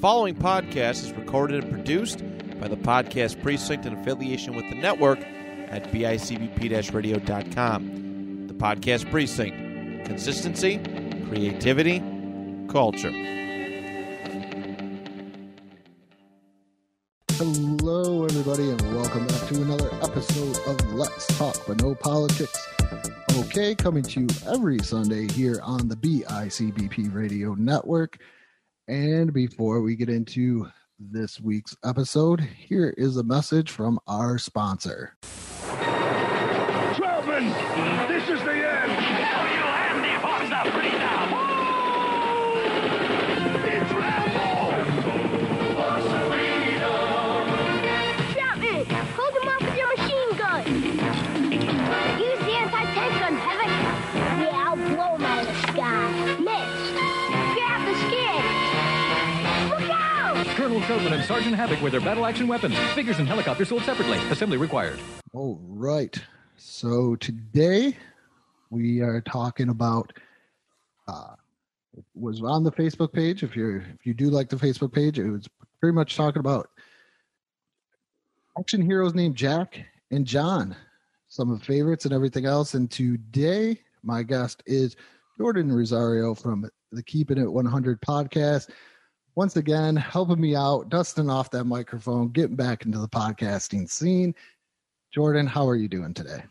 following podcast is recorded and produced by the Podcast Precinct in affiliation with the network at bicbp radio.com. The Podcast Precinct. Consistency, creativity, culture. Hello, everybody, and welcome back to another episode of Let's Talk But No Politics. Okay, coming to you every Sunday here on the BICBP Radio Network. And before we get into this week's episode, here is a message from our sponsor. Out! And Sergeant Havoc with their battle action weapons. Figures and helicopters sold separately. Assembly required. All right. So today we are talking about uh it was on the Facebook page. If you're if you do like the Facebook page, it was pretty much talking about action heroes named Jack and John, some of the favorites and everything else. And today my guest is Jordan Rosario from the Keeping It 100 podcast. Once again, helping me out, dusting off that microphone, getting back into the podcasting scene. Jordan, how are you doing today?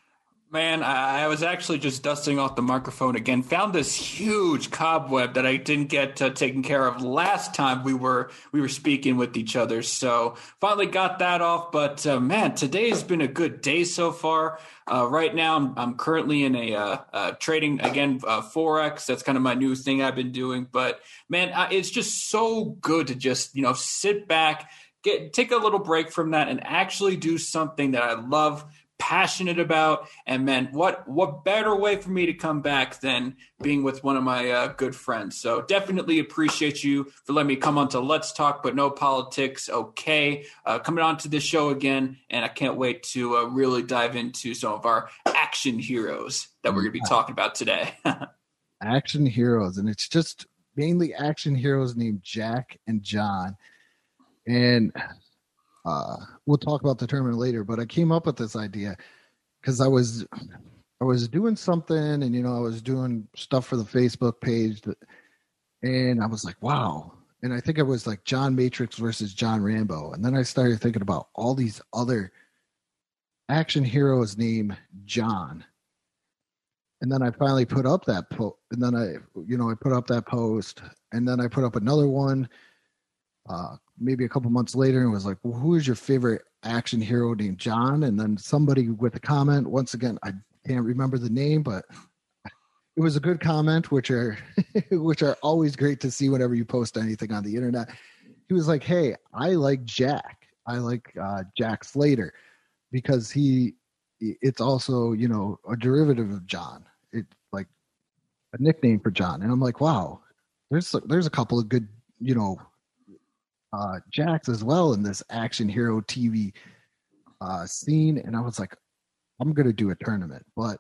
Man, I I was actually just dusting off the microphone again. Found this huge cobweb that I didn't get uh, taken care of last time we were we were speaking with each other. So finally got that off. But uh, man, today has been a good day so far. Uh, right now, I'm, I'm currently in a uh, uh, trading again uh, forex. That's kind of my new thing I've been doing. But man, uh, it's just so good to just you know sit back, get take a little break from that, and actually do something that I love passionate about and man what what better way for me to come back than being with one of my uh, good friends. So definitely appreciate you for letting me come on to let's talk but no politics okay? Uh, coming on to this show again and i can't wait to uh, really dive into some of our action heroes that we're going to be talking about today. Action heroes, and it's just mainly action heroes named Jack and John. And uh, we'll talk about the tournament later. But I came up with this idea because I was I was doing something, and you know, I was doing stuff for the Facebook page, that, and I was like, wow. And I think it was like John Matrix versus John Rambo, and then I started thinking about all these other action heroes named John. And then I finally put up that post, and then I, you know, I put up that post, and then I put up another one, uh, maybe a couple months later, and was like, "Well, who is your favorite action hero named John?" And then somebody with a comment. Once again, I can't remember the name, but it was a good comment, which are which are always great to see whenever you post anything on the internet. He was like, "Hey, I like Jack. I like uh, Jack Slater because he it's also you know a derivative of John. It like a nickname for John." And I'm like, "Wow, there's there's a couple of good you know uh, Jacks as well in this action hero TV uh, scene." And I was like, "I'm gonna do a tournament, but."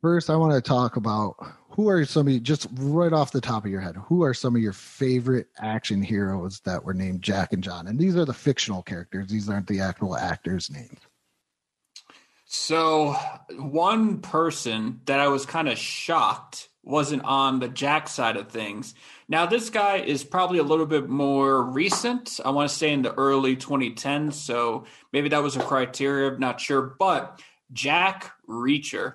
First, I want to talk about who are some of you, just right off the top of your head, who are some of your favorite action heroes that were named Jack and John? And these are the fictional characters, these aren't the actual actors' names. So, one person that I was kind of shocked wasn't on the Jack side of things. Now, this guy is probably a little bit more recent. I want to say in the early 2010s. So maybe that was a criteria. I'm not sure. But Jack Reacher.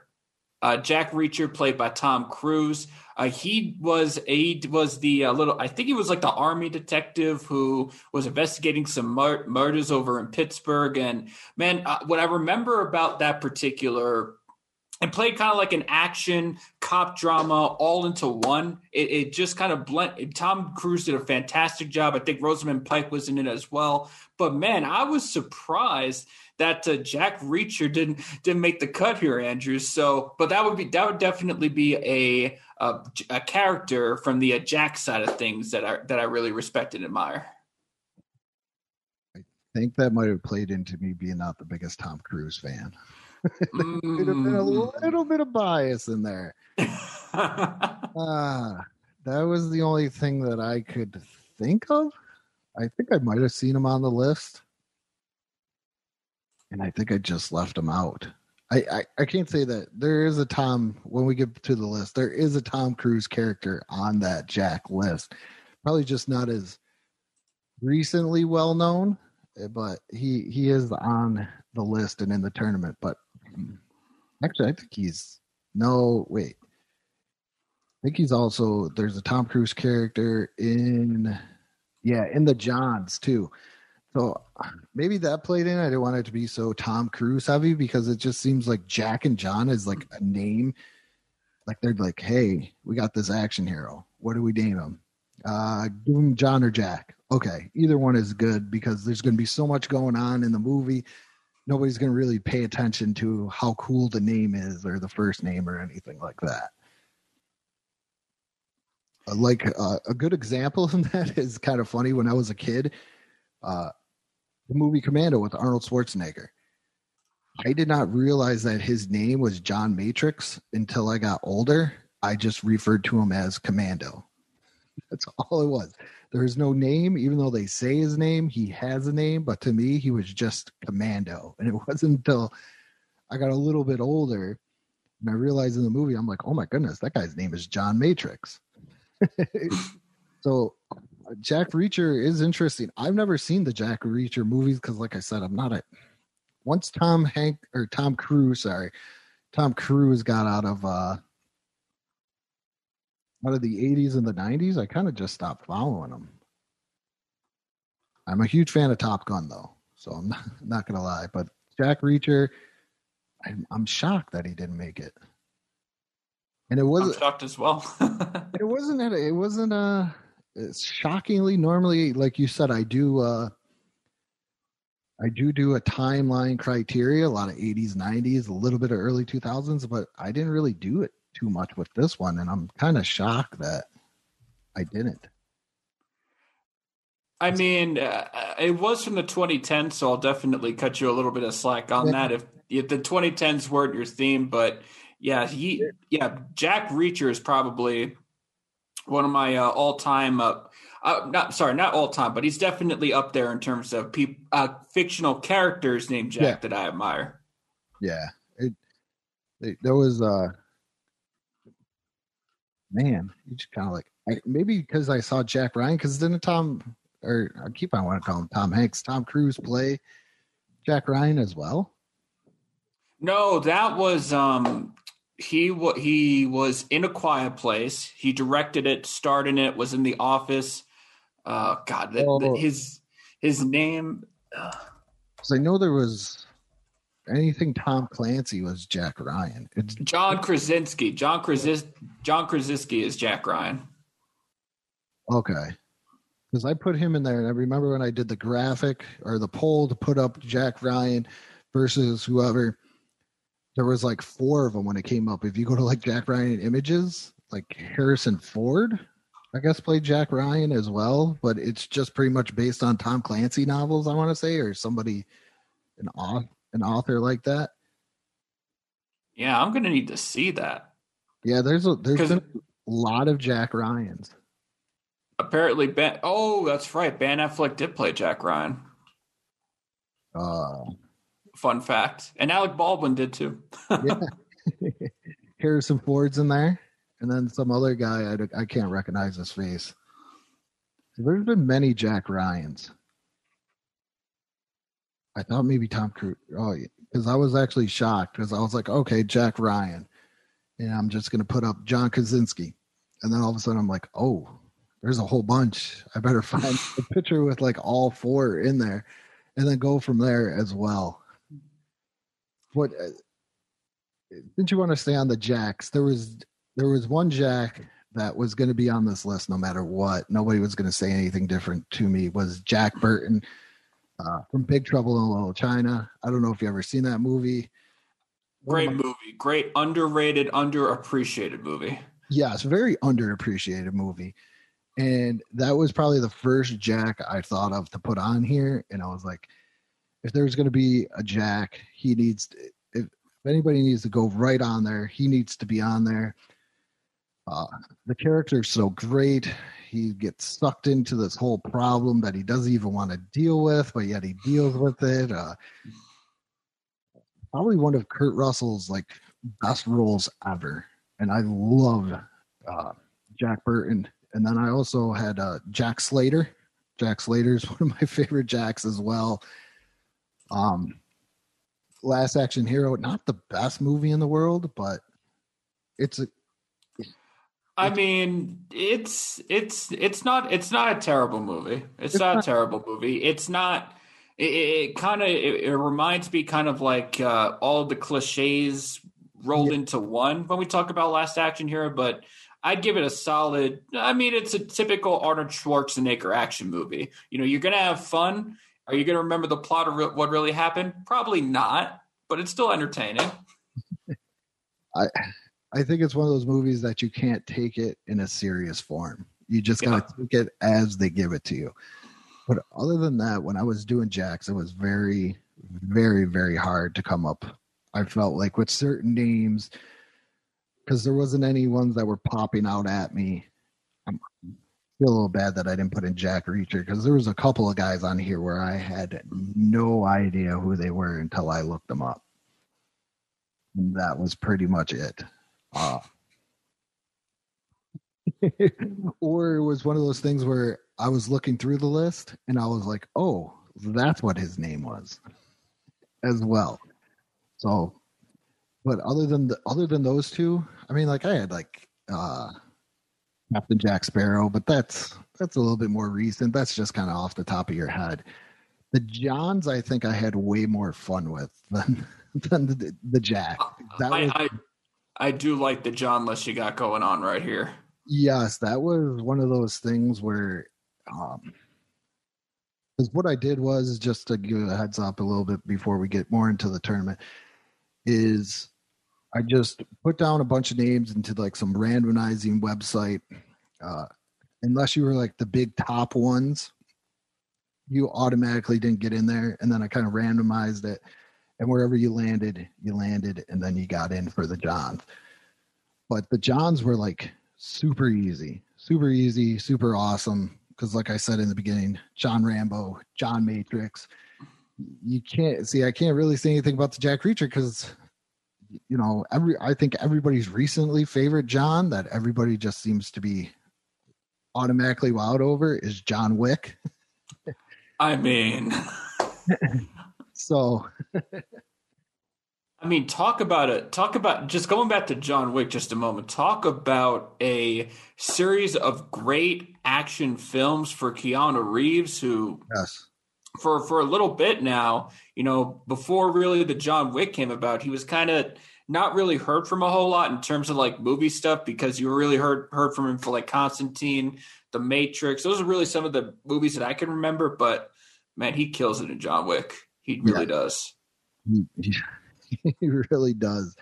Uh, Jack Reacher, played by Tom Cruise. Uh, he was he was the uh, little. I think he was like the army detective who was investigating some mur- murders over in Pittsburgh. And man, uh, what I remember about that particular and played kind of like an action cop drama all into one. It, it just kind of blend. Tom Cruise did a fantastic job. I think Rosamund Pike was in it as well. But man, I was surprised that uh, Jack Reacher didn't didn't make the cut here, Andrew. So, but that would be that would definitely be a a, a character from the uh, Jack side of things that I that I really respect and admire. I think that might have played into me being not the biggest Tom Cruise fan. Could have been a Mm. little bit of bias in there. Ah, that was the only thing that I could think of. I think I might have seen him on the list, and I think I just left him out. I, I, I can't say that there is a Tom when we get to the list. There is a Tom Cruise character on that Jack list. Probably just not as recently well known, eh, but he he is on the list and in the tournament. But mm, actually, I think he's no wait. I think he's also there's a Tom Cruise character in yeah in the Johns too. So maybe that played in. I didn't want it to be so Tom Cruise heavy because it just seems like Jack and John is like a name. Like they're like, hey, we got this action hero. What do we name him? Uh, give him John or Jack. Okay, either one is good because there's going to be so much going on in the movie. Nobody's going to really pay attention to how cool the name is or the first name or anything like that. Uh, like uh, a good example of that is kind of funny. When I was a kid, uh, the movie Commando with Arnold Schwarzenegger. I did not realize that his name was John Matrix until I got older. I just referred to him as Commando. That's all it was. There is no name, even though they say his name, he has a name, but to me, he was just Commando. And it wasn't until I got a little bit older and I realized in the movie, I'm like, oh my goodness, that guy's name is John Matrix. so Jack Reacher is interesting. I've never seen the Jack Reacher movies because, like I said, I'm not a. Once Tom Hank or Tom Cruise, sorry, Tom Cruise got out of uh out of the 80s and the 90s, I kind of just stopped following them. I'm a huge fan of Top Gun though, so I'm not, not gonna lie. But Jack Reacher, I'm, I'm shocked that he didn't make it. And it was I'm shocked as well. it wasn't it wasn't uh it's shockingly normally like you said i do uh i do do a timeline criteria a lot of 80s 90s a little bit of early 2000s but i didn't really do it too much with this one and i'm kind of shocked that i didn't I mean, uh, it was from the 2010s, so I'll definitely cut you a little bit of slack on yeah. that. If if the 2010s weren't your theme, but yeah, he yeah, Jack Reacher is probably one of my uh, all-time uh, uh, not sorry, not all time, but he's definitely up there in terms of pe- uh, fictional characters named Jack yeah. that I admire. Yeah, it, it, there was uh man, you just kind of like I, maybe because I saw Jack Ryan because didn't Tom or I keep on wanting to call him Tom Hanks, Tom Cruise play Jack Ryan as well. No, that was um he he was in a quiet place. He directed it, starred in it, was in the office. Uh, God, the, oh. the, his his name. Uh, I know there was anything Tom Clancy was Jack Ryan. It's John Krasinski. John Krasinski. John Krasinski is Jack Ryan. Okay, because I put him in there, and I remember when I did the graphic or the poll to put up Jack Ryan versus whoever there was like four of them when it came up. If you go to like Jack Ryan images, like Harrison Ford, I guess played Jack Ryan as well, but it's just pretty much based on Tom Clancy novels, I want to say, or somebody an author, an author like that. Yeah, I'm gonna need to see that. Yeah, there's a there's been a lot of Jack Ryans. Apparently, Ben. Oh, that's right. Ben Affleck did play Jack Ryan. Uh, Fun fact. And Alec Baldwin did too. yeah. Harrison Ford's in there. And then some other guy, I, I can't recognize his face. There's been many Jack Ryans. I thought maybe Tom Cruise. Oh, because I was actually shocked because I was like, okay, Jack Ryan. And I'm just to put up John Krasinski. And then all of a sudden I'm like, oh, there's a whole bunch. I better find a picture with like all four in there and then go from there as well what uh, didn't you want to stay on the jacks? There was there was one jack that was going to be on this list no matter what. Nobody was going to say anything different to me. Was Jack Burton uh, from Big Trouble in Little China? I don't know if you ever seen that movie. Great movie, great underrated, underappreciated movie. Yes, very underappreciated movie. And that was probably the first Jack I thought of to put on here. And I was like, if there's going to be a Jack, he needs to, if, if anybody needs to go right on there, he needs to be on there. Uh, the character is so great. He gets sucked into this whole problem that he doesn't even want to deal with, but yet he deals with it. Uh, probably one of Kurt Russell's like best roles ever, and I love uh, Jack Burton. And then I also had uh, Jack Slater. Jack Slater is one of my favorite Jacks as well. Um, Last Action Hero, not the best movie in the world, but it's a I mean, it's it's it's not it's not a terrible movie. It's, It's not, not- a terrible movie. It's not. It, it kind of it, it reminds me kind of like uh, all the cliches rolled into one when we talk about Last Action Hero. But I'd give it a solid. I mean, it's a typical Arnold Schwarzenegger action movie. You know, you're gonna have fun. Are you gonna remember the plot of what really happened? Probably not. But it's still entertaining. I think it's one of those movies that you can't take it in a serious form. You just gotta take it as they give it to you. But other than that, when I was doing Jacks, it was very, very, very hard to come up. I felt like with certain names, because there wasn't any ones that were popping out at me. I feel a little bad that I didn't put in Jack Reacher because there was a couple of guys on here where I had no idea who they were until I looked them up. And that was pretty much it. Uh, or it was one of those things where I was looking through the list and I was like, oh, that's what his name was as well. So, but other than the, other than those two, I mean, like I had like uh, Captain Jack Sparrow, but that's that's a little bit more recent. That's just kind of off the top of your head. The Johns, I think I had way more fun with than than the, the Jack. That I, was I do like the John list you got going on right here. Yes, that was one of those things where, um, because what I did was just to give a heads up a little bit before we get more into the tournament, is I just put down a bunch of names into like some randomizing website. Uh, unless you were like the big top ones, you automatically didn't get in there, and then I kind of randomized it, and wherever you landed, you landed, and then you got in for the Johns. But the Johns were like super easy, super easy, super awesome. Because, like I said in the beginning, John Rambo, John Matrix. You can't see. I can't really say anything about the Jack Reacher because, you know, every I think everybody's recently favorite John that everybody just seems to be automatically wowed over is John Wick. I mean, So I mean, talk about it. Talk about just going back to John Wick just a moment. Talk about a series of great action films for Keanu Reeves, who yes, for for a little bit now, you know, before really the John Wick came about, he was kind of not really heard from a whole lot in terms of like movie stuff because you really heard heard from him for like Constantine, The Matrix. Those are really some of the movies that I can remember. But man, he kills it in John Wick. He really does. he, he, he really does.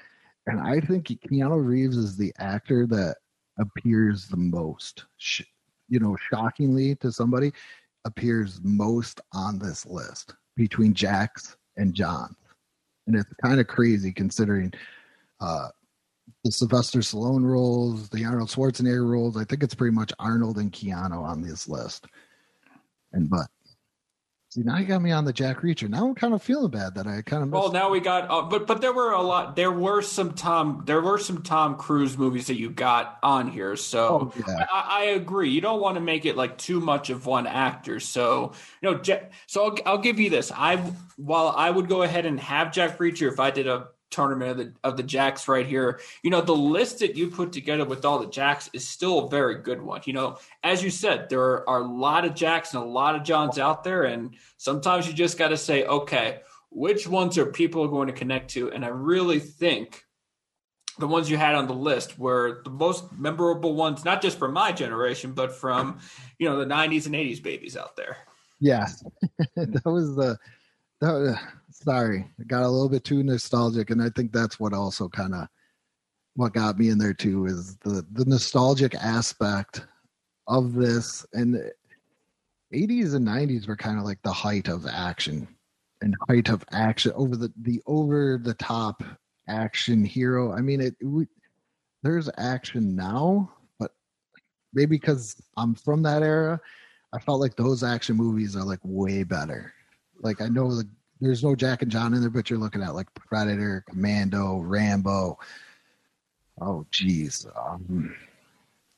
And I think Keanu Reeves is the actor that appears the most, you know, shockingly to somebody, appears most on this list between Jacks and John. And it's kind of crazy considering uh, the Sylvester Stallone roles, the Arnold Schwarzenegger roles. I think it's pretty much Arnold and Keanu on this list. And but see, now you got me on the Jack Reacher. Now I'm kind of feeling bad that I kind of Well, now we got, uh, but but there were a lot. There were some Tom. There were some Tom Cruise movies that you got on here. So Oh, yeah. I, I agree. You don't want to make it like too much of one actor. So you know, Ja- so I'll, I'll give you this. I while I would go ahead and have Jack Reacher if I did a tournament of the of the Jacks right here. You know, the list that you put together with all the Jacks is still a very good one. You know, as you said, there are, a lot of Jacks and a lot of Johns out there, and sometimes you just got to say, okay, which ones are people going to connect to? And I really think the ones you had on the list were the most memorable ones, not just from my generation, but from you know the '90s and '80s babies out there. Yeah, that was the. That was, sorry, I got a little bit too nostalgic, and I think that's what also kind of what got me in there too is the the nostalgic aspect of this. And 80s and 90s were kind of like the height of action and height of action over the the over the top action hero. I mean, it we, there's action now, but maybe because I'm from that era, I felt like those action movies are like way better. Like I know the, there's no Jack and John in there, but you're looking at like Predator, Commando, Rambo. Oh, geez. Um,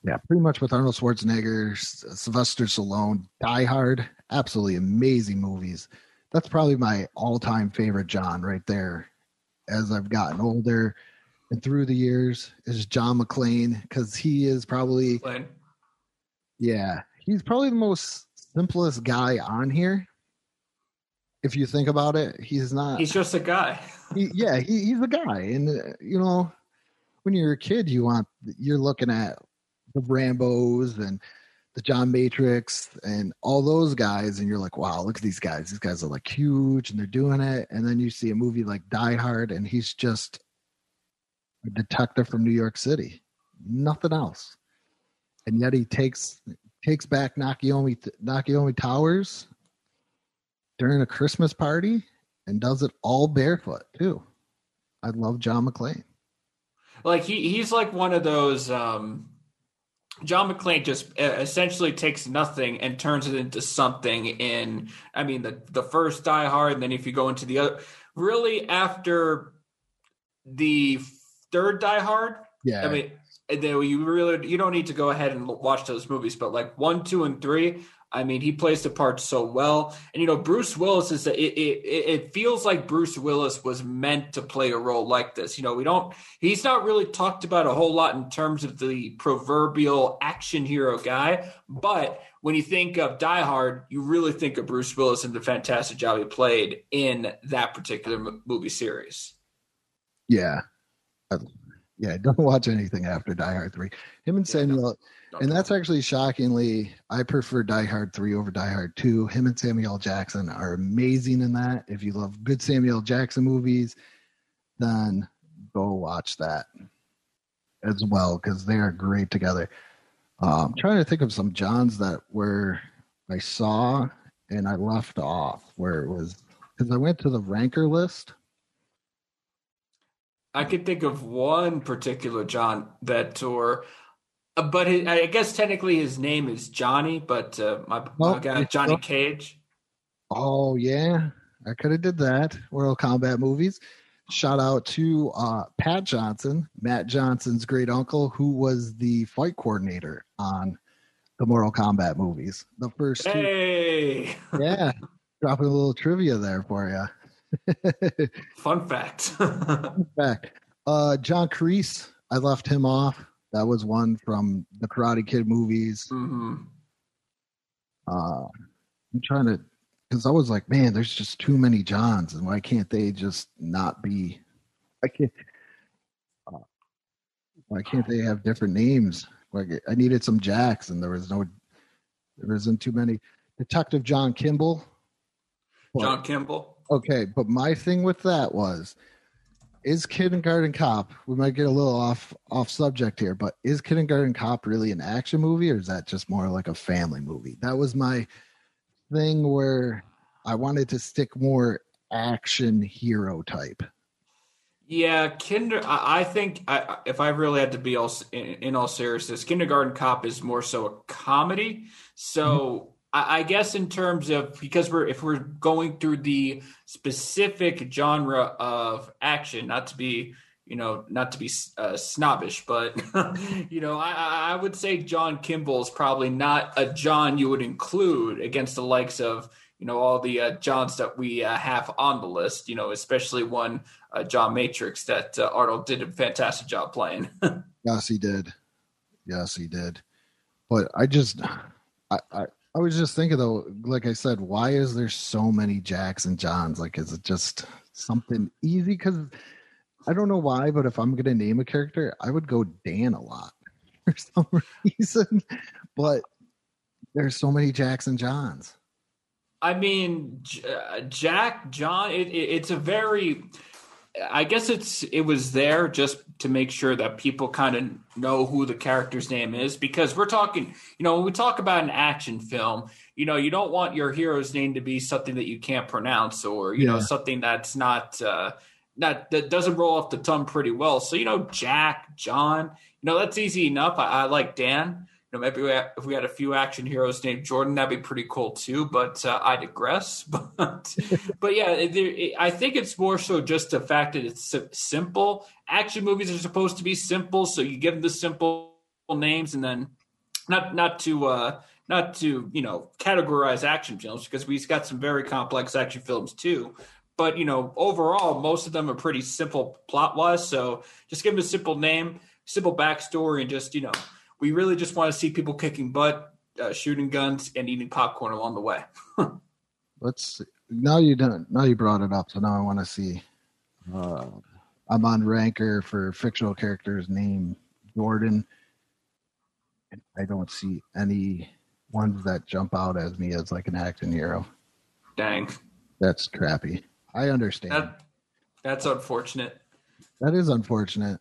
yeah, pretty much with Arnold Schwarzenegger, Sylvester Stallone, Die Hard, absolutely amazing movies. That's probably my all-time favorite John right there. As I've gotten older and through the years, is John McClane because he is probably Glenn. yeah, he's probably the most simplest guy on here. If you think about it, he's not. He's just a guy. he, yeah, he, he's a guy, and uh, you know, when you're a kid, you want you're looking at the Rambo's and the John Matrix and all those guys, and you're like, wow, look at these guys. These guys are like huge, and they're doing it. And then you see a movie like Die Hard, and he's just a detective from New York City, nothing else. And yet he takes takes back Nakatomi Nakatomi Towers during a Christmas party and does it all barefoot too. I love John McClane. Like he he's like one of those. um John McClane just essentially takes nothing and turns it into something. In I mean the the first Die Hard, and then if you go into the other, really after the third Die Hard, Yeah, I mean, and then you really you don't need to go ahead and watch those movies, but like one, two, and three, I mean, he plays the part so well. And you know, Bruce Willis is it, it it feels like Bruce Willis was meant to play a role like this. You know, we don't he's not really talked about a whole lot in terms of the proverbial action hero guy, but when you think of Die Hard, you really think of Bruce Willis and the fantastic job he played in that particular movie series. yeah, yeah. Don't watch anything after Die Hard three. Him and Yeah, no. And that's actually shockingly, I prefer Die Hard three over Die Hard two. Him and Samuel Jackson are amazing in that. If you love good Samuel Jackson movies, then go watch that as well because they are great together. Uh, I'm trying to think of some Johns that were I saw and I left off where it was because I went to the ranker list. I could think of one particular John that tour, uh, but his, I guess technically his name is Johnny, but uh, my, my guy Johnny. Cage. Oh yeah, I could have did that. Mortal Kombat movies. Shout out to uh, Pat Johnson, Matt Johnson's great uncle, who was the fight coordinator on the Mortal Kombat movies. The first two. Hey, Yeah, dropping a little trivia there for you. fun fact. Back, uh, John Kreese. I left him off. That was one from the Karate Kid movies. hmm uh i'm trying to because i was like man there's just too many johns and why can't they just not be i can't uh, why can't they have different names like i needed some jacks and there was no there isn't too many detective john kimball John Kimball. okay but my thing with that was is kindergarten cop we might get a little off off subject here but is kindergarten cop really an action movie or is that just more like a family movie that was my thing where i wanted to stick more action hero type Yeah, kinder. I, I think I, if I really had to be all, in, in all seriousness, Kindergarten Cop is more so a comedy. So I, I guess in terms of because we're if we're going through the specific genre of action, not to be you know not to be uh, snobbish, but you know I, I would say John Kimball is probably not a John you would include against the likes of you know all the uh, Johns that we uh, have on the list. You know, especially one uh, John Matrix that uh, Arnold did a fantastic job playing. yes he did yes he did but i just i i, I was just thinking though like i said why is there so many jacks and johns like is it just something easy because i don't know why but if i'm gonna name a character i would go dan a lot for some reason but there's so many jacks and johns I mean, uh, Jack John. It, it, it's a very. I guess it's it was there just to make sure that people kind of know who the character's name is because we're talking. You know, when we talk about an action film, you know, you don't want your hero's name to be something that you can't pronounce or you know something that's not. Uh, not that doesn't roll off the tongue pretty well. So you know, Jack, John, you know that's easy enough. I, I like Dan. You know, maybe we had, if we had a few action heroes named Jordan, that'd be pretty cool too. But uh, I digress. But but yeah, it, it, I think it's more so just the fact that it's simple. Action movies are supposed to be simple, so you give them the simple names, and then not not to uh, not to you know categorize action films because we've got some very complex action films too. But you know, overall, most of them are pretty simple plot wise. So just give them a simple name, simple backstory, and just you know, we really just want to see people kicking butt, uh, shooting guns, and eating popcorn along the way. Let's see. now you done now you brought it up, so now I want to see. Uh, I'm on Ranker for fictional characters named Jordan, and I don't see any ones that jump out as me as like an action hero. Dang, That's crappy. I understand. that that's unfortunate. that is unfortunate.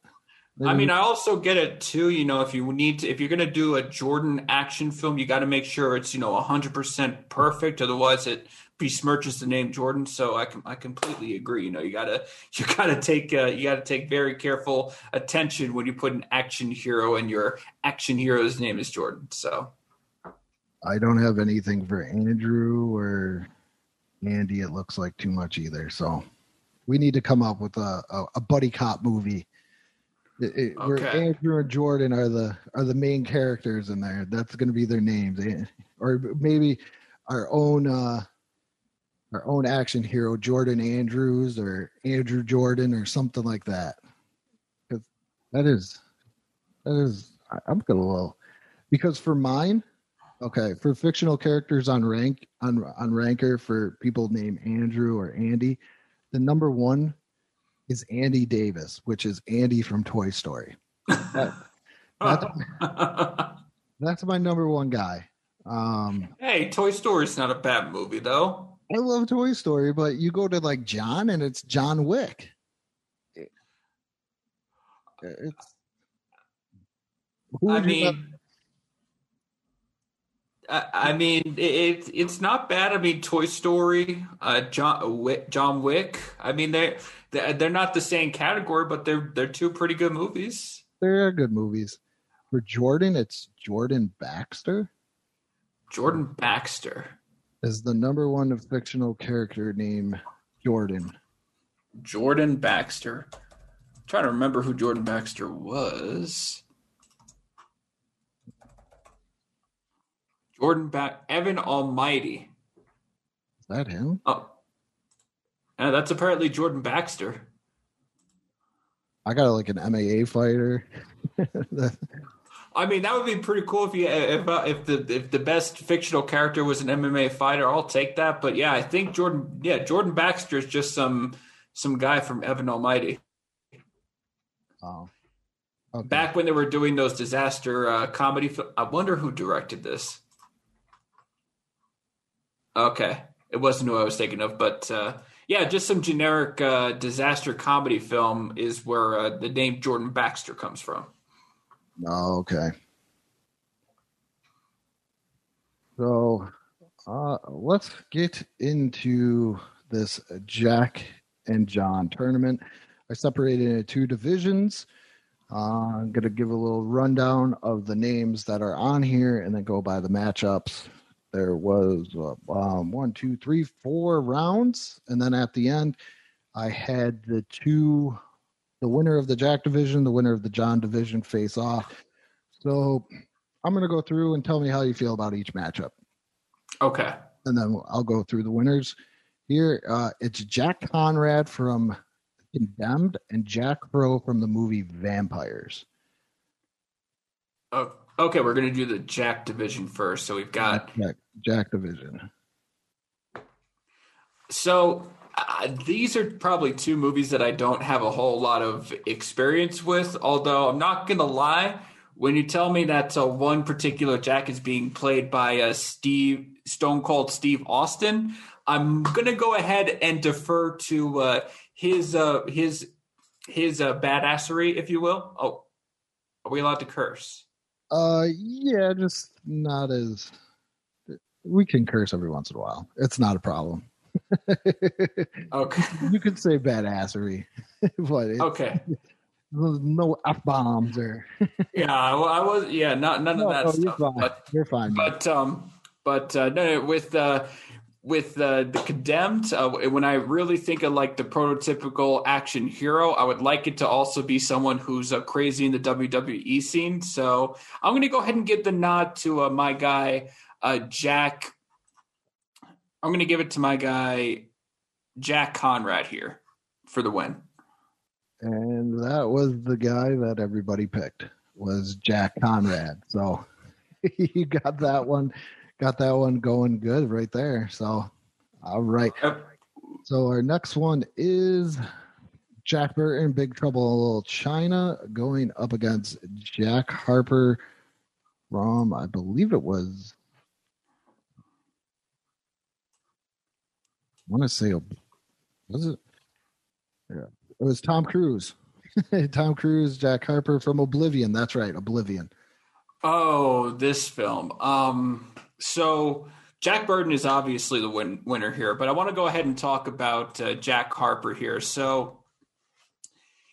I mean, I also get it too. You know, if you need to, if you're going to do a Jordan action film, you got to make sure it's you know 100 percent perfect. Otherwise, it besmirches the name Jordan. So I can I completely agree. You know, you gotta you gotta take uh, you gotta take very careful attention when you put an action hero and your action hero's name is Jordan. So I don't have anything for Andrew or Andy. It looks like too much either. So we need to come up with a, a, a buddy cop movie. It, it- Where Andrew and Jordan are the are the main characters in there. That's going to be their names, or maybe our own uh, our own action hero, Jordan Andrews or Andrew Jordan or something like that. Because that is that is I'm gonna well because for mine, okay, for fictional characters on rank on on ranker for people named Andrew or Andy, the number one is Andy Davis, which is Andy from Toy Story. That- that's, that's my number one guy. Um, hey, Toy Story's not a bad movie though. I love Toy Story, but you go to like John and it's John Wick. It's who I mean, I, I mean, it, it's not bad. I mean, Toy Story, uh, John Wick, John Wick. I mean, they they're, they're not the same category, but they're they're two pretty good movies. they're good movies. For Jordan, it's Jordan Baxter Jordan Baxter, is the number one fictional character named Jordan. Jordan Baxter. I'm trying to remember who Jordan Baxter was. Jordan ba- Evan Almighty. Is that him? Oh, that's apparently Jordan Baxter. I got like an MAA fighter. I mean, that would be pretty cool if you if uh, if the if the best fictional character was an MMA fighter. I'll take that. But yeah, I think Jordan. Yeah, Jordan Baxter is just some some guy from Evan Almighty. oh, okay. Back when they were doing those disaster uh, comedy, I wonder who directed this. Okay, it wasn't who I was thinking of, but uh, yeah, just some generic uh, disaster comedy film is where uh, the name Jordan Baxter comes from. Oh, okay. So uh, let's get into this Jack and John tournament. I separated into two divisions. Uh, I'm going to give a little rundown of the names that are on here and then go by the matchups. There was uh, um, one, two, three, four rounds. And then at the end, I had the two the winner of the Jack division, the winner of the John division face off. So I'm going to go through and tell me how you feel about each matchup. Okay. And then I'll go through the winners. Here, uh, it's Jack Conrad from Condemned and Jack Crow from the movie Vampires. Oh, okay, we're gonna do the Jack division first. So we've got Jack, Jack division. so uh, these are probably two movies that I don't have a whole lot of experience with. Although I'm not gonna lie, when you tell me that uh, one particular Jack is being played by uh, Steve Stone Cold Steve Austin, I'm gonna go ahead and defer to uh, his uh, his his uh, badassery, if you will. Oh, are we allowed to curse? Uh, yeah, just not as. We can curse every once in a while. It's not a problem. Okay. you could say badassery, but Okay. no f bombs or yeah, well, I was yeah, not none no, of that no, stuff. you're fine. But you're fine. but um but uh, no, no, with uh with the condemned uh, when i really think of like the prototypical action hero i would like it to also be someone who's uh, crazy in the wwe scene. So i'm going to go ahead and give the nod to uh, my guy uh, jack i'm going to give it to my guy jack conrad here for the win. And that was the guy that everybody picked was Jack Conrad. So you got that one, got that one going good right there. So all right. Yep. So our next one is Jack Burton, Big Trouble in Little China, going up against Jack Harper from I believe it was I want to say was it yeah it was Tom Cruise. Tom Cruise, Jack Harper from Oblivion. That's right, Oblivion. Oh, this film. Um, so Jack Burton is obviously the win- winner here, but I want to go ahead and talk about uh, Jack Harper here. So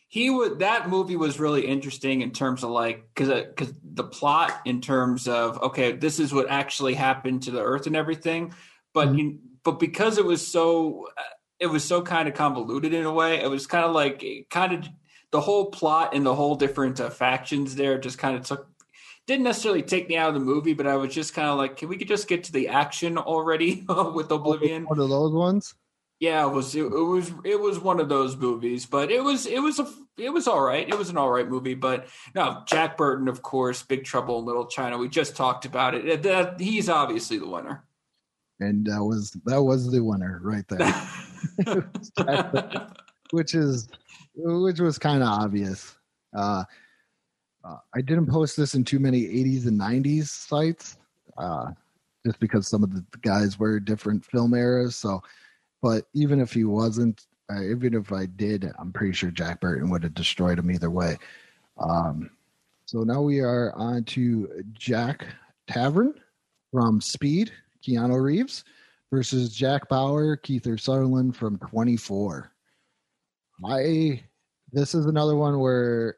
he would that movie was really interesting in terms of like because because the plot in terms of okay, this is what actually happened to the Earth and everything, but Mhm. you, but because it was so uh, it was so kind of convoluted in a way, it was kind of like kind of the whole plot and the whole different uh, factions there just kind of took didn't necessarily take me out of the movie, but I was just kind of like, can we could just get to the action already with Oblivion? One of those ones. Yeah, it was it, it was it was one of those movies, but it was it was a it was all right. It was an all right movie, but no, Jack Burton, of course, Big Trouble in Little China. We just talked about it. That he's obviously the winner. And that was that was the winner right there. which is which was kind of obvious. Uh, uh, I didn't post this in too many 80s and 90s sites, uh, just because some of the guys were different film eras. So, but even if he wasn't, uh, even if I did, I'm pretty sure Jack Burton would have destroyed him either way. Um, so now we are on to Jack Traven from Speed, Keanu Reeves, versus Jack Bauer, Kiefer Sutherland from 24. I this is another one where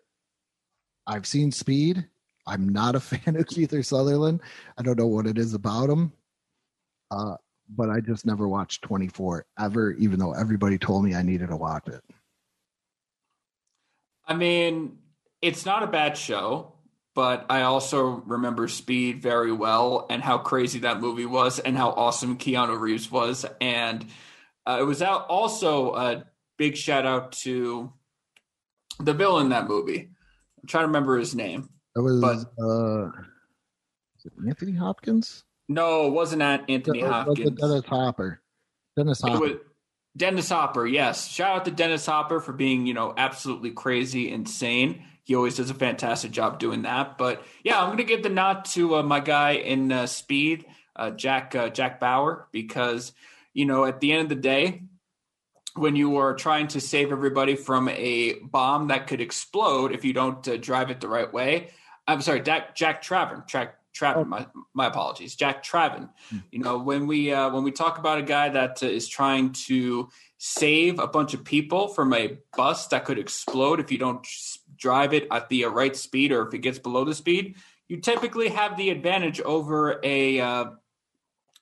I've seen Speed. I'm not a fan of Kiefer Sutherland. I don't know what it is about him. Uh, but I just never watched 24 ever, even though everybody told me I needed to watch it. I mean, it's not a bad show, but I also remember Speed very well and how crazy that movie was and how awesome Keanu Reeves was. And uh, it was out also a big shout out to the villain in that movie. I'm trying to remember his name. That was But- uh, it Anthony Hopkins? No, it wasn't that Anthony was Hopkins. Dennis Hopper. Dennis Hopper. was Dennis Hopper, yes. Shout out to Dennis Hopper for being, you know, absolutely crazy, insane. He always does a fantastic job doing that. But yeah, I'm going to give the nod to uh, my guy in uh, Speed, uh, Jack uh, Jack Bauer, because you know, at the end of the day, when you are trying to save everybody from a bomb that could explode if you don't uh, drive it the right way, I'm sorry, Jack Jack Traven, Jack Traven. My my apologies, Jack Traven. You know, when we uh, when we talk about a guy that uh, is trying to save a bunch of people from a bus that could explode if you don't drive it at the uh, right speed or if it gets below the speed, you typically have the advantage over a.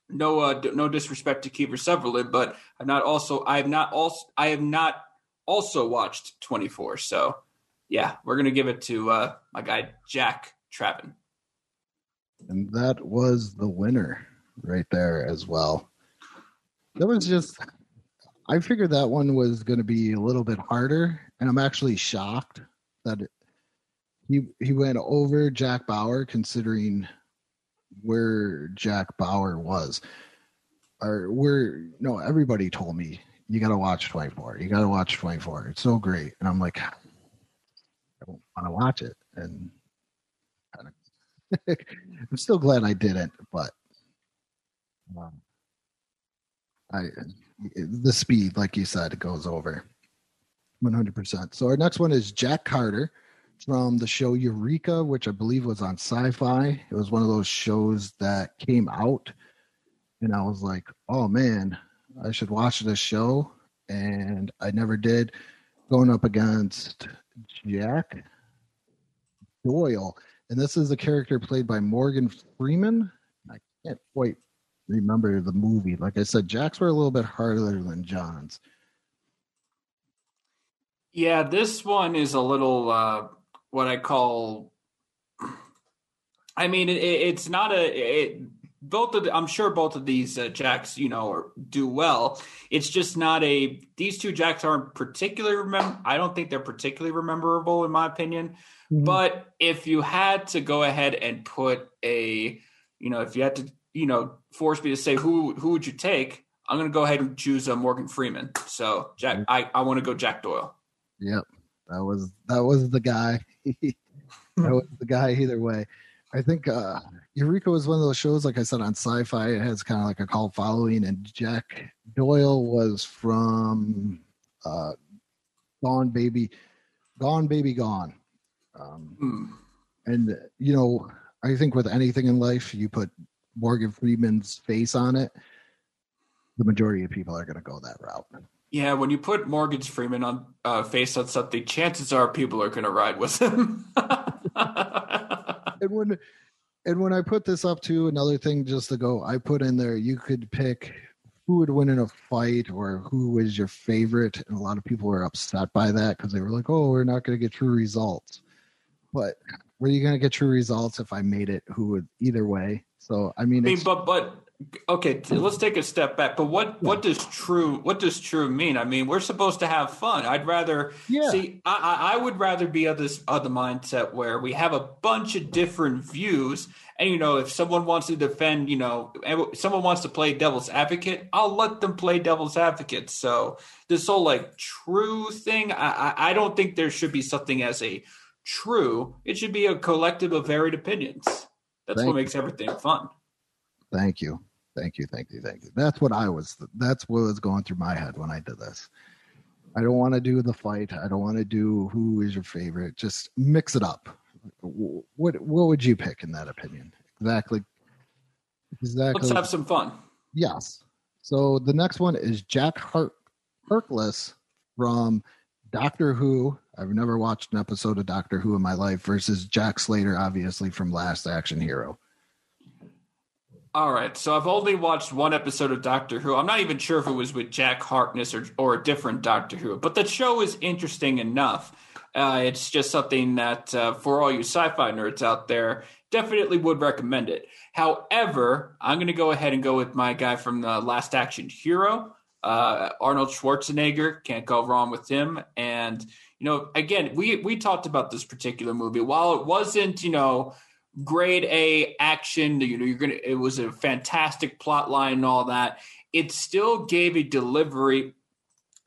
No, uh, no disrespect to Kiefer Sutherland, but I'm not also. I have not also. I have not also watched 24. So, yeah, we're gonna give it to uh, my guy Jack Traven. and that was the winner right there as well. That was just I figured that one was to be a little bit harder, and I'm actually shocked that it, he he went over Jack Bauer considering where Jack Bauer was. Or where no, everybody told me you got to watch 24. You got to watch 24. It's so great, and I'm like, I don't want to watch it, and kind of I'm still glad I didn't, but um, I the speed, like you said, it goes over 100. percent So our next one is Jack Carter from the show Eureka, which I believe was on Sci-Fi. It was one of those shows that came out, and I was like, "Oh man, I should watch this show," and I never did. Going up against Jack Doyle, and this is a character played by Morgan Freeman. I can't quite remember the movie. Like I said, Jack's were a little bit harder than John's. Yeah, this one is a little uh, what I call. I mean, it, it's not a. It, both of the, I'm sure both of these uh, jacks, you know, are, do well. It's just not a. These two jacks aren't particularly remember. I don't think they're particularly rememberable in my opinion. Mhm. But if you had to go ahead and put a, you know, if you had to, you know, force me to say who who would you take, I'm going to go ahead and choose uh, Morgan Freeman. So Jack, I I want to go Jack Doyle. Yep, that was that was the guy. that was the guy either way. I think uh Eureka was one of those shows, like I said, on sci-fi. It has kind of like a cult following, and Jack Doyle was from uh Gone Baby, Gone Baby Gone. Um, Hmm. and you know, I think with anything in life, you put Morgan Freeman's face on it. The majority of people are going to go that route. Yeah, when you put Morgan Freeman on uh, face on something, chances are people are going to ride with him. and when and when I put this up to another thing just to go, I put in there you could pick who would win in a fight or who was your favorite, and a lot of people were upset by that because they were like, "Oh, we're not going to get true results." But were you going to get true results if I made it who would either way? So I mean, I mean, it's- but but okay, let's take a step back. But what what does true what does true mean? I mean, we're supposed to have fun. I'd rather Yeah. see. I I I would rather be of this other mindset where we have a bunch of different views. And you know, if someone wants to defend, you know, someone wants to play devil's advocate, I'll let them play devil's advocate. So this whole like true thing, I I, I don't think there should be something as a true. It should be a collective of varied opinions. That's Thank what makes everything fun. Thank you. Thank you. Thank you. Thank you. That's what I was that's what was going through my head when I did this. I don't want to do the fight. I don't want to do who is your favorite. Just mix it up. What what would you pick in that opinion? Exactly. Exactly. Let's have some fun. Yes. So the next one is Jack Hart Harkness from Doctor Who. I've never watched an episode of Doctor Who in my life versus Jack Slater, obviously from Last Action Hero. All right, so I've only watched one episode of Doctor Who. I'm not even sure if it was with Jack Harkness or or a different Doctor Who, but the show is interesting enough. Uh, it's just something that uh, for all you sci-fi nerds out there, definitely would recommend it. However, I'm going to go ahead and go with my guy from the Last Action Hero, uh, Arnold Schwarzenegger. Can't go wrong with him. And you know, again, we we talked about this particular movie. While it wasn't, you know grade A action. You know, you're gonna. It was a fantastic plot line and all that. It still gave a delivery.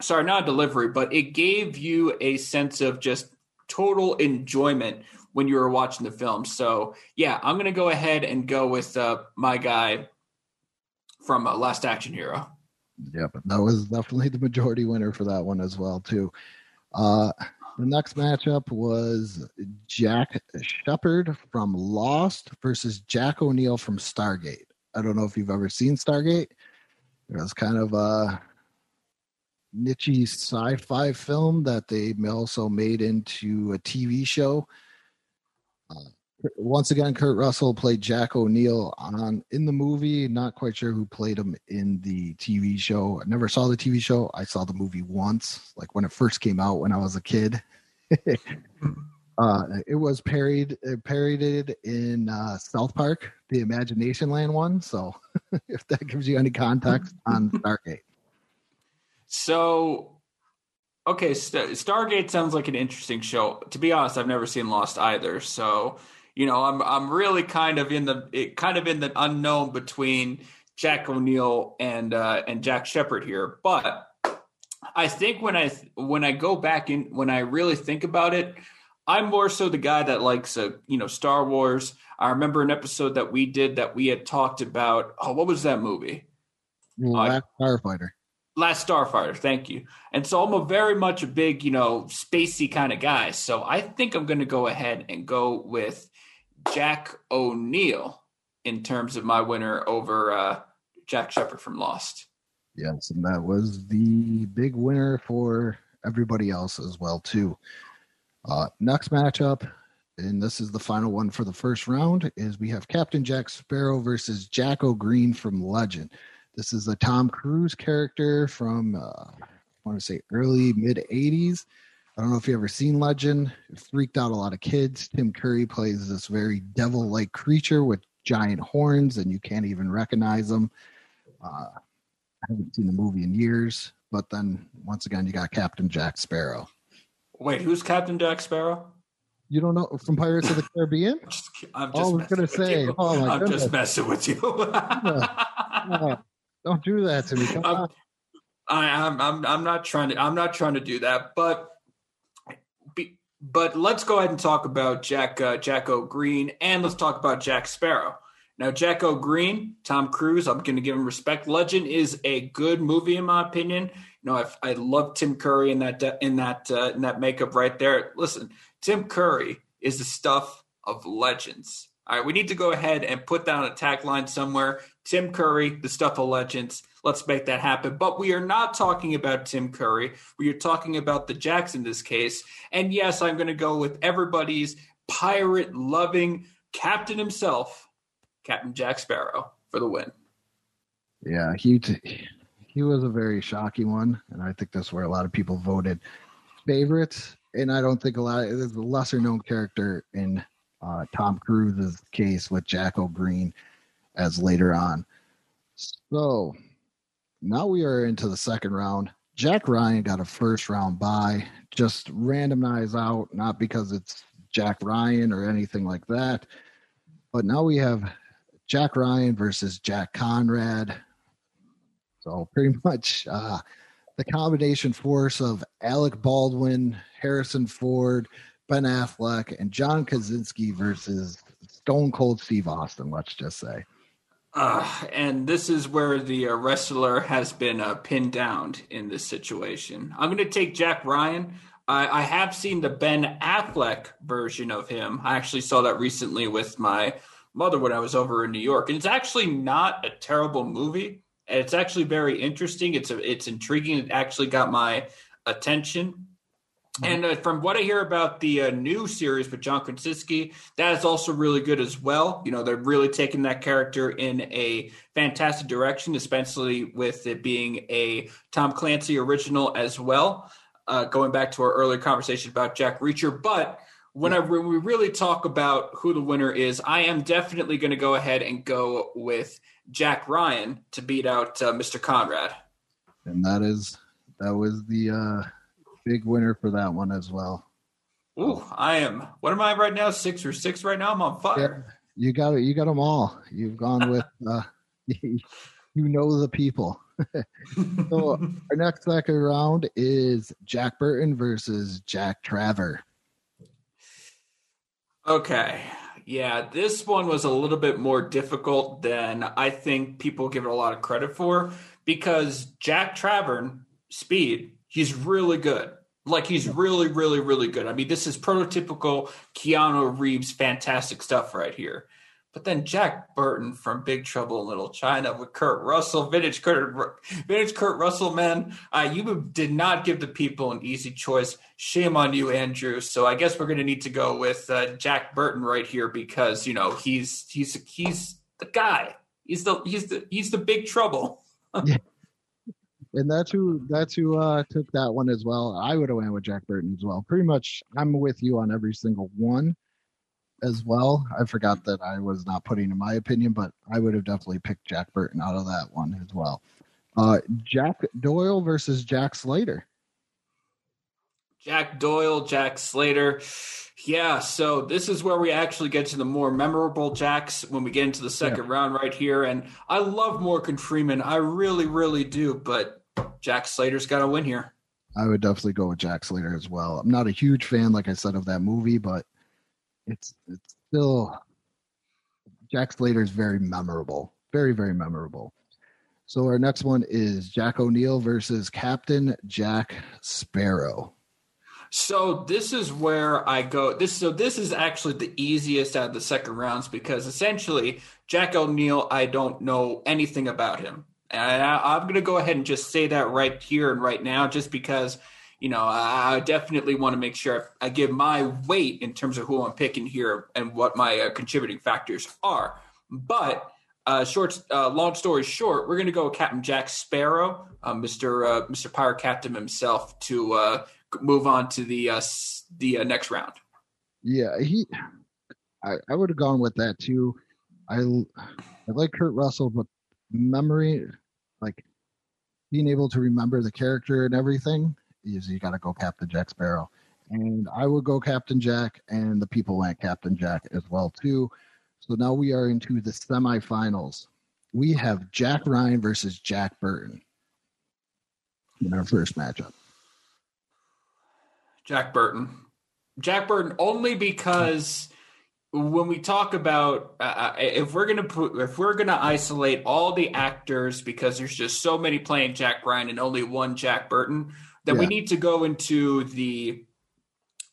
Sorry, not a delivery, but it gave you a sense of just total enjoyment when you were watching the film. So yeah, I'm gonna go ahead and go with uh, my guy from uh, Last Action Hero. Yep, that was definitely the majority winner for that one as well too. Uh, the next matchup was Jack Shepard from Lost versus Jack O'Neill from Stargate. I don't know if you've ever seen Stargate. It was kind of a niche sci-fi film that they also made into a TV show. Uh, once again, Kurt Russell played Jack O'Neill on in the movie. Not quite sure who played him in the TV show. I never saw the TV show. I saw the movie once, like when it first came out when I was a kid. uh, it was parodied uh, parodied in uh, South Park, the Imagination Land one. So, if that gives you any context on Stargate, So, okay, St- Stargate sounds like an interesting show. To be honest, I've never seen Lost either. So, you know, I'm I'm really kind of in the it, kind of in the unknown between Jack O'Neill and uh, and Jack Shepard here. But I think when I when I go back in when I really think about it, I'm more so the guy that likes uh, you know Star Wars. I remember an episode that we did that we had talked about. Oh, what was that movie? Last Starfighter. Last Starfighter, thank you. And so I'm a very much a big, you know, spacey kind of guy. So I think I'm going to go ahead and go with Jack O'Neill in terms of my winner over uh, Jack Shepard from Lost. Yes, and that was the big winner for everybody else as well too. Uh, next matchup, and this is the final one for the first round, is we have Captain Jack Sparrow versus Jack O'Green from Legend. This is a Tom Cruise character from, uh, I want to say early mid 80s. I don't know if you ever seen Legend. It freaked out a lot of kids. Tim Curry plays this very devil like creature with giant horns, and you can't even recognize him. Uh, I haven't seen the movie in years, but then once again, you got Captain Jack Sparrow. Wait, who's Captain Jack Sparrow? You don't know from Pirates of the Caribbean? I'm just, I'm Oh, I was messing gonna with say, you. oh my I'm goodness. just messing with you. Oh, don't do that to me. Come I'm- on. I, I'm I'm I'm not trying to I'm not trying to do that, but but let's go ahead and talk about Jack uh, Jack O'Green and let's talk about Jack Sparrow. Now, Jack O'Green, Tom Cruise, I'm going to give him respect. Legend is a good movie in my opinion. You know, I've, I love Tim Curry in that in that uh, in that makeup right there. Listen, Tim Curry is the stuff of legends. All right, we need to go ahead and put down a tagline somewhere. Tim Curry, the stuff of legends. Let's make that happen. But we are not talking about Tim Curry. We are talking about the Jacks in this case. And yes, I'm going to go with everybody's pirate loving captain himself, Captain Jack Sparrow, for the win. Yeah, he t- he was a very shocking one, and I think that's where a lot of people voted favorites. And I don't think a lot. There's a lesser known character in uh, Tom Cruise's case with Jack O'Green, as later on. So now we are into the second round. Jack Ryan got a first round bye, just randomized out, not because it's Jack Ryan or anything like that. But now we have Jack Ryan versus Jack Conrad. So pretty much uh, the combination force of Alec Baldwin, Harrison Ford, Ben Affleck, and John Krasinski versus Stone Cold Steve Austin. Let's just say. Uh, and this is where the uh, wrestler has been uh, pinned down in this situation. I'm going to take Jack Ryan. I, I have seen the Ben Affleck version of him. I actually saw that recently with my mother when I was over in New York, and it's actually not a terrible movie. And It's actually very interesting. It's a, it's intriguing. It actually got my attention. And uh, from what I hear about the uh, new series with John Krasinski, that is also really good as well. You know, they're really taking that character in a fantastic direction, especially with it being a Tom Clancy original as well. Uh, going back to our earlier conversation about Jack Reacher, but when I when we really talk about who the winner is, I am definitely going to go ahead and go with Jack Ryan to beat out uh, Mr. Conrad. And that is that was the uh, big winner for that one as well. Ooh, I am. What am I right now? Six or six right now? I'm on fire. You got it. You got them all. You've gone with. Uh, you know the people. so our next second round is Jack Burton versus Jack Traven. Okay. Yeah, this one was a little bit more difficult than I think people give it a lot of credit for because Jack Traven, speed, he's really good. Like he's really, really, really good. I mean, this is prototypical Keanu Reeves fantastic stuff right here. But then Jack Burton from Big Trouble in Little China with Kurt Russell, vintage Kurt, vintage Kurt Russell, man. Uh, you did not give the people an easy choice. Shame on you, Andrew. So I guess we're going to need to go with uh, Jack Burton right here because you know he's he's he's the guy. He's the he's the he's the Big Trouble. And that's who that's who uh, took that one as well. I would have went with Jack Burton as well. Pretty much, I'm with you on every single one as well. I forgot that I was not putting in my opinion, but I would have definitely picked Jack Burton out of that one as well. Uh, Jack Doyle versus Jack Slater. Jack Doyle, Jack Slater. Yeah, so this is where we actually get to the more memorable Jacks when we get into the second round right here. And I love Morgan Freeman. I really, really do. But Jack Slater's got to win here. I would definitely go with Jack Slater as well. I'm not a huge fan, like I said, of that movie, but it's it's still Jack Slater is very memorable, very very memorable. So our next one is Jack O'Neill versus Captain Jack Sparrow. So this is where I go. This so this is actually the easiest out of the second rounds because essentially Jack O'Neill, I don't know anything about him. And I, I'm going to go ahead and just say that right here and right now, just because you know, I definitely want to make sure I give my weight in terms of who I'm picking here and what my uh, contributing factors are. But uh, short, uh, long story short, we're going to go with Captain Jack Sparrow, uh, Mr. Uh, Mr. Pirate Captain himself, to uh, move on to the uh, the next round. Yeah, he. I, I would have gone with that too. I I like Kurt Russell, but memory, like being able to remember the character and everything, is you got to go Captain Jack Sparrow. And I would go Captain Jack, and the people went Captain Jack as well too. So now we are into the semifinals. We have Jack Ryan versus Jack Burton in our first matchup. Jack Burton. Jack Burton only because when we talk about uh, if we're gonna put if we're gonna isolate all the actors because there's just so many playing Jack Ryan and only one Jack Burton, then we need to go into the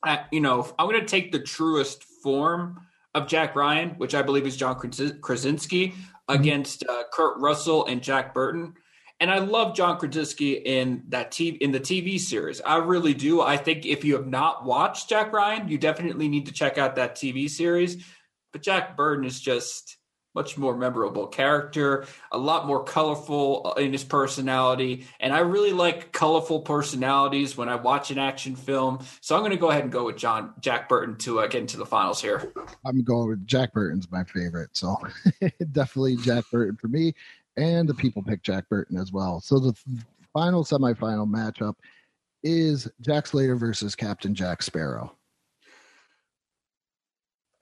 uh, you know I'm gonna take the truest form of Jack Ryan, which I believe is John Kras- Krasinski against uh, Kurt Russell and Jack Burton. And I love John Krasinski in that TV in the TV series. I really do. I think if you have not watched Jack Ryan, you definitely need to check out that TV series. But Jack Burton is just much more memorable character, a lot more colorful in his personality, and I really like colorful personalities when I watch an action film. So I'm going to go ahead and go with John Jack Burton to uh, get into the finals here. I'm going with Jack Burton's my favorite, so definitely Jack Burton for me. And the people pick Jack Burton as well. So the final semifinal matchup is Jack Slater versus Captain Jack Sparrow.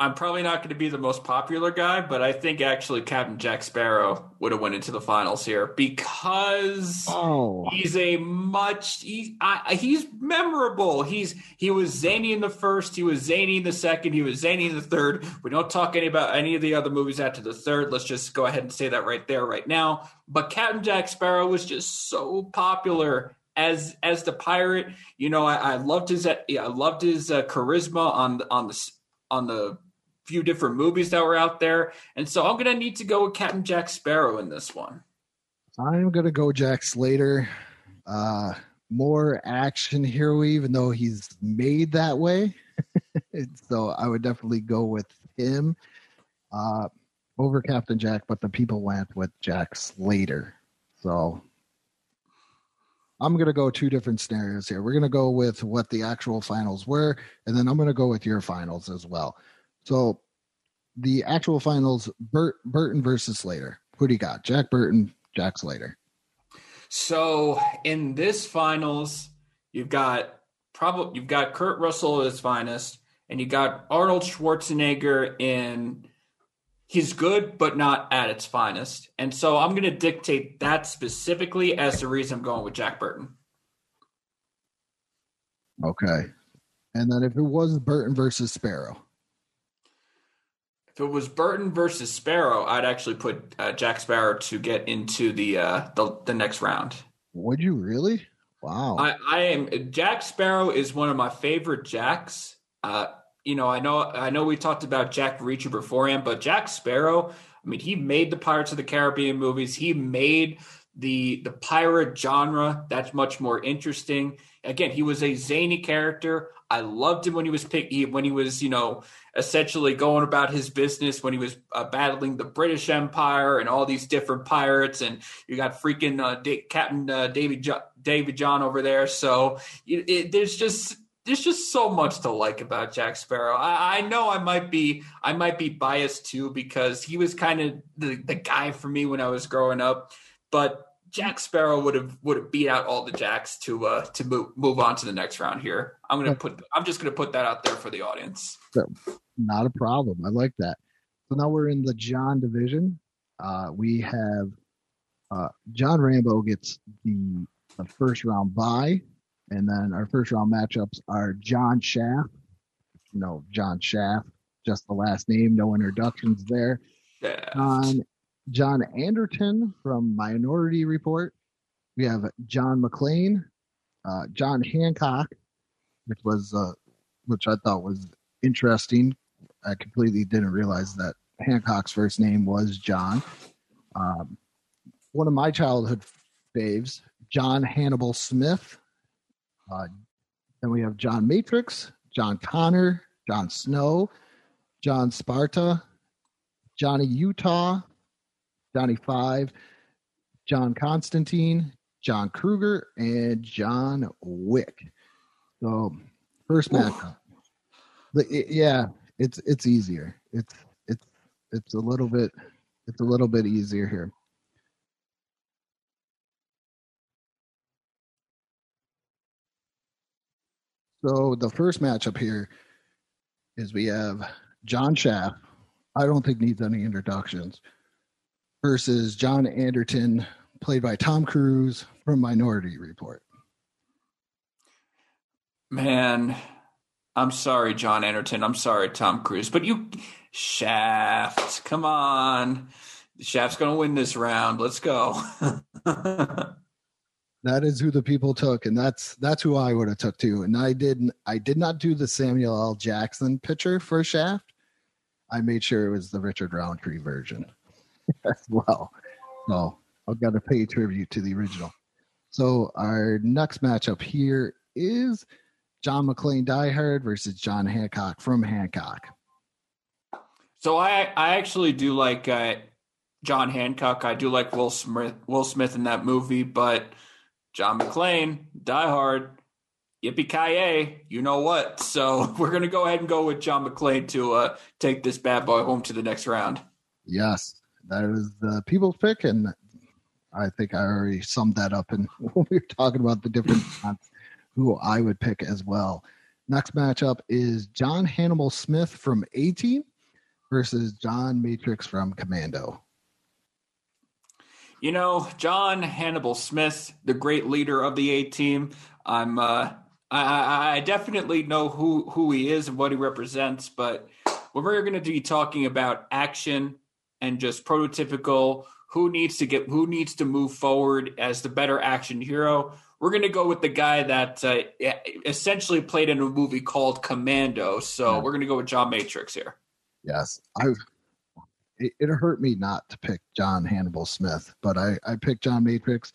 I'm probably not going to be the most popular guy, but I think actually Captain Jack Sparrow would have went into the finals here because Oh, he's a much he, I, he's memorable. He's he was zany in the first, he was zany in the second, he was zany in the third. We don't talk any about any of the other movies after the third. Let's just go ahead and say that right there, right now. But Captain Jack Sparrow was just so popular as as the pirate. You know, I, I loved his I loved his uh, charisma on on the on the few different movies that were out there. And so I'm going to need to go with Captain Jack Sparrow in this one. I'm gonna go Jack Slater. Uh, more action hero, even though he's made that way. so I would definitely go with him uh, over Captain Jack, but the people went with Jack Slater. So I'm going to go two different scenarios here. We're going to go with what the actual finals were, and then I'm going to go with your finals as well. So the actual finals, Burt, Burton versus Slater. Who do you got? Jack Burton, Jack Slater. So in this finals, you've got probably you've got Kurt Russell at his finest, and you got Arnold Schwarzenegger in he's good but not at its finest. And so I'm going to dictate that specifically as the reason I'm going with Jack Burton. Okay. And then if it was Burton versus Sparrow. It was Burton versus Sparrow, I'd actually put uh, Jack Sparrow to get into the uh, the, the next round. Would you really? Wow. I, I am Jack Sparrow is one of my favorite Jacks. Uh, you know, I know I know we talked about Jack Reacher beforehand, but Jack Sparrow, I mean, he made the Pirates of the Caribbean movies. He made the the pirate genre that's much more interesting. Again, he was a zany character. I loved him when he was pick, he, when he was, you know, essentially going about his business when he was uh, battling the British Empire and all these different pirates, and you got freaking uh, Captain uh, David jo- David John over there. So it, it, there's just there's just so much to like about Jack Sparrow. I, I know I might be I might be biased too because he was kind of the, the guy for me when I was growing up, but Jack Sparrow would have would have beat out all the Jacks to uh to move move on to the next round here. I'm gonna put I'm just gonna put that out there for the audience. Not a problem. I like that. So now we're in the John division. Uh, we have uh, John Rambo gets the, the first round bye, and then our first round matchups are John Shaft. You know, John Shaft, just the last name, no introductions there. Yeah. John John Anderton from Minority Report. We have John McClane, uh, John Hancock, which was uh, which I thought was interesting. I completely didn't realize that Hancock's first name was John. Um, one of my childhood faves, John Hannibal Smith. Uh, Then we have John Matrix, John Connor, Jon Snow, John Sparta, Johnny Utah, Johnny Five, John Constantine, John Kruger, and John Wick. So first matchup. It- yeah, it's it's easier. It's it's it's a little bit it's a little bit easier here. So the first matchup here is we have John Shaft. I don't think needs any introductions. Versus John Anderton, played by Tom Cruise from Minority Report. Man, I'm sorry, John Anderton. I'm sorry, Tom Cruise. But you, Shaft, come on. Shaft's going to win this round. Let's go. That is who the people took, and that's that's who I would have took too. And I didn't. I did not do the Samuel L. Jackson picture for Shaft. I made sure it was the Richard Roundtree version as well. So I've got to pay tribute to the original. So our next matchup here is John McClane Diehard versus John Hancock from Hancock. so I, I actually do like uh, John Hancock. I do like Will Smith, Will Smith in that movie, but John McClane, Die Hard, yippee ki you know what? So we're gonna go ahead and go with John McClane to uh, take this bad boy home to the next round. Yes, that is the people's pick, and I think I already summed that up. And when we were talking about the different who I would pick as well. Next matchup is John Hannibal Smith from A Team versus John Matrix from Commando. You know, John Hannibal Smith, the great leader of the A team. I'm uh I, I I definitely know who who he is and what he represents, but when we're going to be talking about action and just prototypical who needs to get who needs to move forward as the better action hero, we're going to go with the guy that uh, essentially played in a movie called Commando. So Yeah. we're going to go with John Matrix here. Yes, I. It, it hurt me not to pick John Hannibal Smith, but I I picked John Matrix,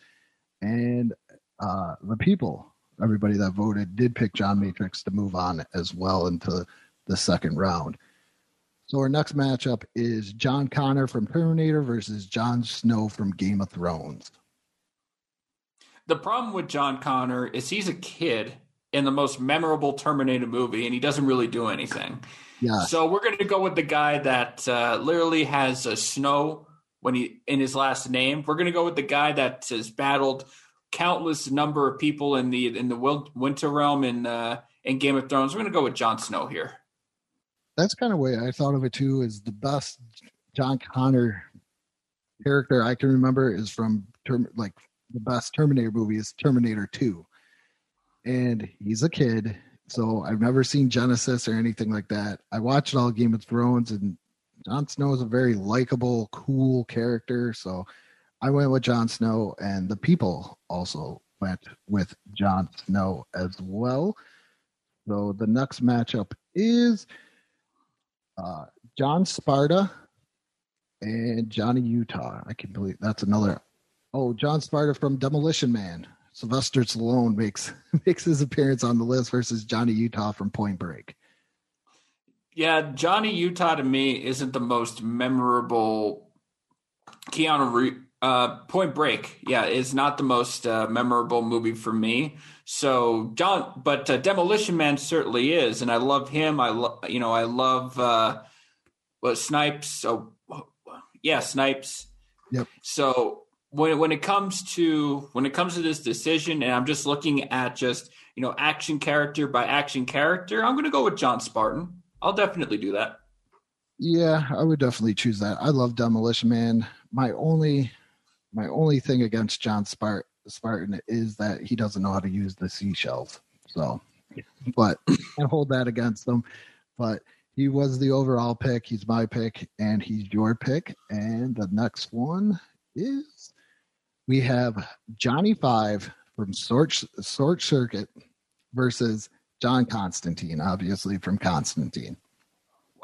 and uh, the people, everybody that voted, did pick John Matrix to move on as well into the second round. So our next matchup is John Connor from Terminator versus Jon Snow from Game of Thrones. The problem with John Connor is he's a kid in the most memorable Terminator movie, and he doesn't really do anything. Yeah, So we're going to go with the guy that uh, literally has a snow when he in his last name. We're going to go with the guy that has battled countless number of people in the in the Winter Realm in uh, in Game of Thrones. We're going to go with Jon Snow here. That's kind of way I thought of it too. Is the best John Connor character I can remember is from term like the best Terminator movie is Terminator Two, and he's a kid, so I've never seen Genesis or anything like that. I watched all Game of Thrones, and Jon Snow is a very likable, cool character, so I went with Jon Snow, and the people also went with Jon Snow as well. So the next matchup is uh, John Sparta and Johnny Utah. I can believe that's another. Oh, John Sparta from Demolition Man. Sylvester Stallone makes makes his appearance on the list versus Johnny Utah from Point Break. Yeah, Johnny Utah to me isn't the most memorable. Keanu uh, Point Break, yeah, is not the most uh, memorable movie for me. So John, but uh, Demolition Man certainly is, and I love him. I love, you know, I love uh, what Snipes. So yeah, Snipes. Yep. So when when it comes to when it comes to this decision, and I'm just looking at just you know action character by action character, I'm going to go with John Spartan. I'll definitely do that. Yeah, I would definitely choose that. I love Demolition Man. My only my only thing against John Spart- Spartan is that he doesn't know how to use the seashells. So, but I hold that against him. But he was the overall pick. He's my pick, and he's your pick. And the next one is we have Johnny Five from Short, Short Circuit versus John Constantine, obviously from Constantine.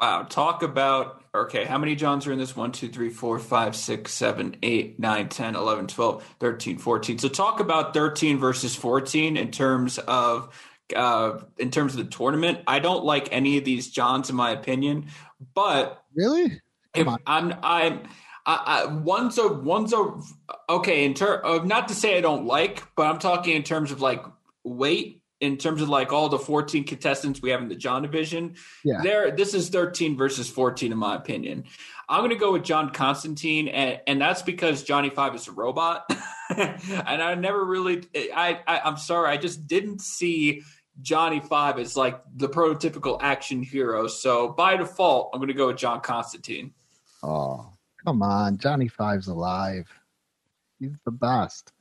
Wow, talk about okay, how many Johns are in this? 1, 2, 3, 4, 5, 6, 7, 8, 9, 10, 11, 12, 13, 14. So talk about 13 versus 14 in terms of uh, in terms of the tournament. I don't like any of these Johns, in my opinion. But Really? if I'm, I'm, I, I, one's a one's a okay. In terms of not to say I don't like, but I'm talking in terms of like weight. In terms of like all the 14 contestants we have in the John division, Yeah. there this is 13 versus 14 in my opinion. I'm going to go with John Constantine, and, and that's because Johnny Five is a robot, and I never really, I, I I'm sorry, I just didn't see Johnny Five as like the prototypical action hero. So by default, I'm going to go with John Constantine. Oh, come on. Johnny Five's alive. He's the best.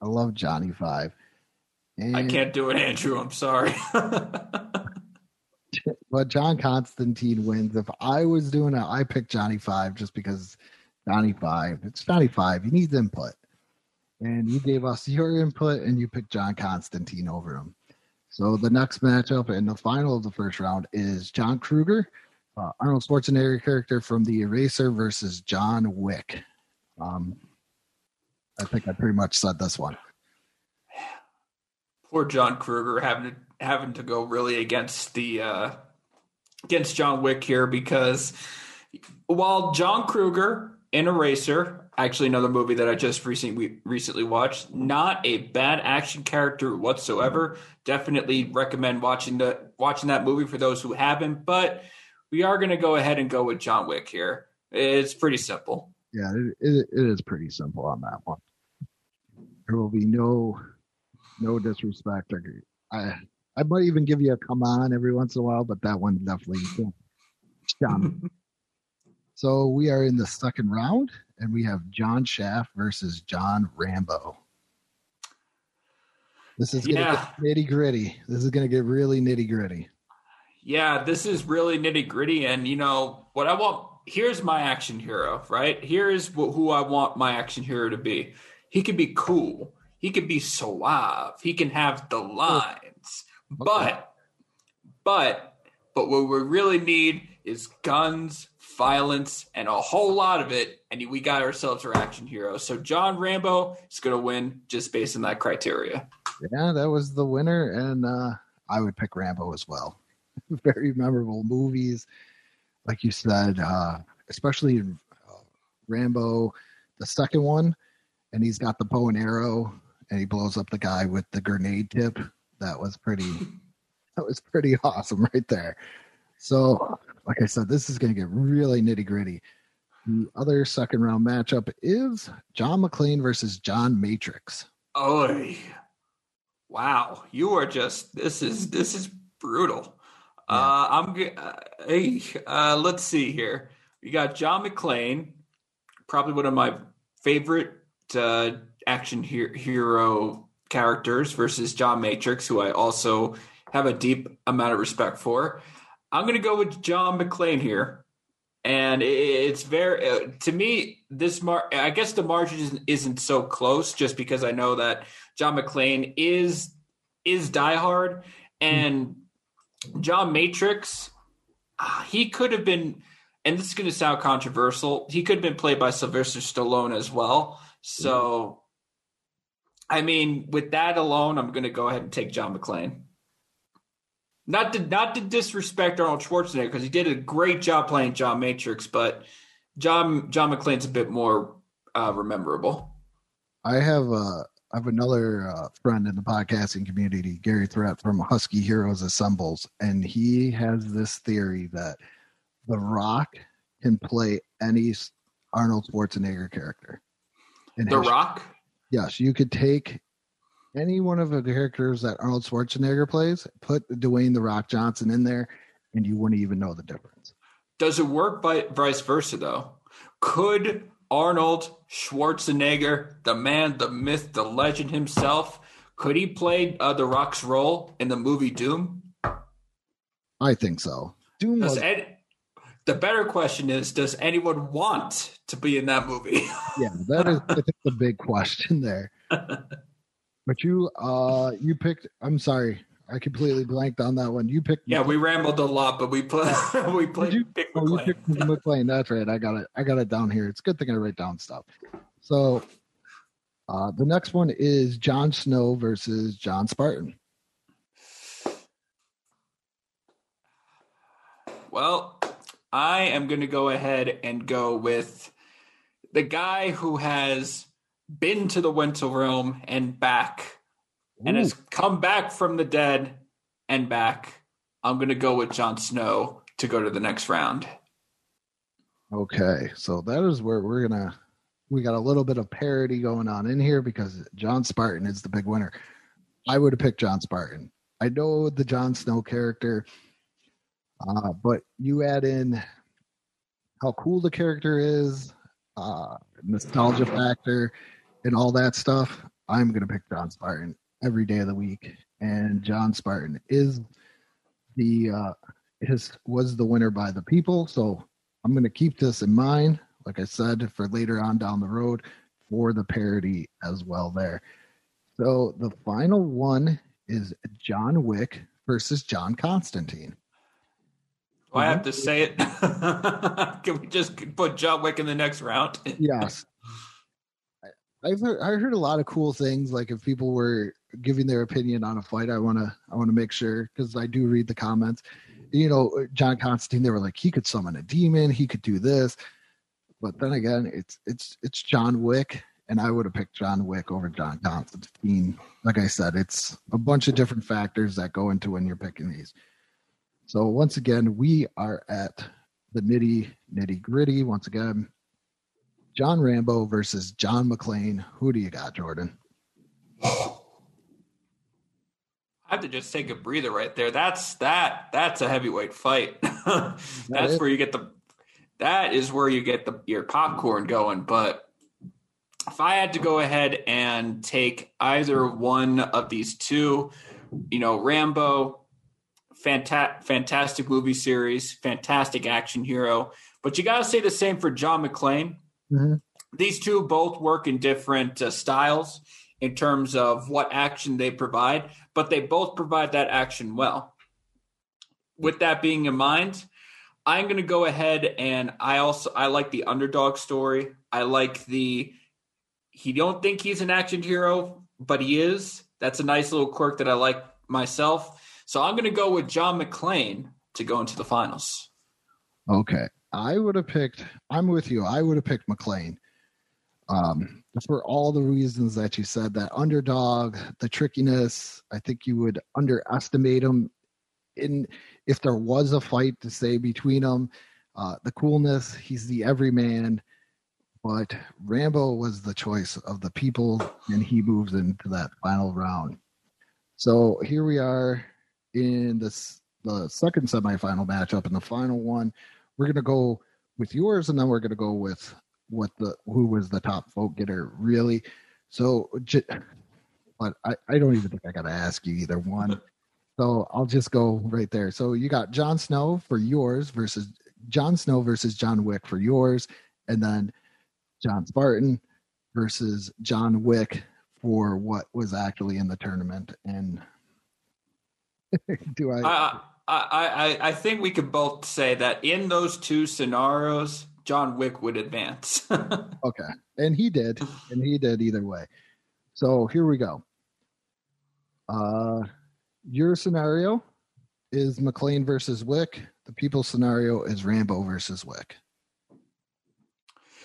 I love Johnny Five. And, I can't do it, Andrew. I'm sorry. But John Constantine wins. If I was doing it, I pick Johnny Five just because Johnny Five. It's Johnny Five. He needs input. And you gave us your input and you picked John Constantine over him. So the next matchup and the final of the first round is John Kruger, uh, Arnold Schwarzenegger character from The Eraser versus John Wick. Um, I think I pretty much said this one. Poor John Kruger having to having to go really against the uh, against John Wick here because while John Kruger in Eraser, actually another movie that I just recently recently watched, not a bad action character whatsoever. Definitely recommend watching the watching that movie for those who haven't. But we are going to go ahead and go with John Wick here. It's pretty simple. Yeah, it, it, it is pretty simple on that one. There will be no no disrespect. I I, I might even give you a come on every once in a while, but that one definitely John. so we are in the second round, and we have John Shaft versus John Rambo. This is gonna Yeah. get nitty gritty. This is gonna get really nitty gritty. Yeah, this is really nitty gritty. And, you know, what I want here's my action hero, right? Here's wh- who I want my action hero to be. He could be cool, he could be suave, he can have the lines. But, but, but what we really need is guns, violence, and a whole lot of it. And we got ourselves our action hero. So, John Rambo is going to win just based on that criteria. Yeah, that was the winner, and uh, I would pick Rambo as well. Very memorable movies, like you said, uh, especially in uh, Rambo, the second one, and he's got the bow and arrow, and he blows up the guy with the grenade tip. That was pretty. that was pretty awesome right there. So, like I said, this is going to get really nitty gritty. The other second round matchup is John McClane versus John Matrix. Oh, wow! You are just this is this is brutal. Uh, I'm g- uh, hey, uh, let's see here. We got John McClane, probably one of my favorite uh, action he- hero characters, versus John Matrix, who I also have a deep amount of respect for. I'm going to go with John McClane here, and it's very uh, to me this mar. I guess the margin isn't, so close, just because I know that John McClane is is diehard, and John Matrix, ah, he could have been, and this is going to sound controversial. He could have been played by Sylvester Stallone as well. So, I mean, with that alone, I'm going to go ahead and take John McClane. Not to not to disrespect Arnold Schwarzenegger because he did a great job playing John Matrix, but John John McClane's a bit more uh, rememberable. I have uh, I have another uh, friend in the podcasting community, Gary Threat from Husky Heroes Assembles, and he has this theory that The Rock can play any Arnold Schwarzenegger character. And The Rock. Yes, you could take any one of the characters that Arnold Schwarzenegger plays, put Dwayne The Rock Johnson in there, and you wouldn't even know the difference. Does it work by vice versa though? Could Arnold Schwarzenegger, the man, the myth, the legend himself, could he play uh, the Rock's role in the movie Doom? I think so. Doom Does was Ed, the better question is, does anyone want to be in that movie? yeah, that is I think, the big question there. But you, uh, you picked. I'm sorry, I completely blanked on that one. You picked. Yeah, McClane. we rambled a lot, but we played. we played. You, pick oh, you picked McClane. That's right. I got it. I got it down here. It's good thing I write down stuff. So, uh, the next one is Jon Snow versus John Spartan. Well, I am going to go ahead and go with the guy who has been to the Winter Realm and back and has come back from the dead and back. I'm going to go with Jon Snow to go to the next round. Okay, so that is where we're gonna. We got a little bit of parody going on in here because John Spartan is the big winner. I would have picked John Spartan. I know the Jon Snow character, uh, but you add in how cool the character is, uh, nostalgia factor, and all that stuff. I'm gonna pick John Spartan every day of the week, and John Spartan is the uh, his was the winner by the people. So I'm going to keep this in mind, like I said, for later on down the road for the parody as well. There. So the final one is John Wick versus John Constantine. Do I have mm-hmm. to say it? Can we just put John Wick in the next round? Yes. I- I've heard, I heard a lot of cool things. Like if people were giving their opinion on a fight, I want to I want to make sure because I do read the comments. You know, John Constantine, they were like he could summon a demon, he could do this, but then again, it's it's it's John Wick, and I would have picked John Wick over John Constantine. Like I said, it's a bunch of different factors that go into when you're picking these. So once again, we are at the nitty nitty gritty. Once again, John Rambo versus John McClane. Who do you got, Jordan? I have to just take a breather right there. That's that. That's a heavyweight fight. that's is. where you get the. That is where you get the your popcorn going. But if I had to go ahead and take either one of these two, you know, Rambo, fantastic, fantastic movie series, fantastic action hero. But you got to say the same for John McClane. Mhm. These two both work in different uh, styles in terms of what action they provide, but they both provide that action well. With that being in mind, I'm going to go ahead and I also I like the underdog story. I like the he don't think he's an action hero, but he is. That's a nice little quirk that I like myself. So I'm going to go with John McClane to go into the finals. Okay. I would have picked, I'm with you. I would have picked McClane. Um, for all the reasons that you said that underdog, the trickiness, I think you would underestimate him in if there was a fight to say between them. Uh, the coolness, he's the everyman, but Rambo was the choice of the people, and he moves into that final round. So here we are in this the second semifinal matchup and the final one we're gonna go with yours, and then we're gonna go with what the who was the top vote getter really. So, but I I don't even think I gotta ask you either one. So I'll just go right there. So you got Jon Snow for yours versus Jon Snow versus John Wick for yours, and then John Spartan versus John Wick for what was actually in the tournament. And do I? I, I, I, I think we could both say that in those two scenarios, John Wick would advance. Okay. And he did. And he did either way. So here we go. Uh your scenario is McClane versus Wick. The people's scenario is Rambo versus Wick.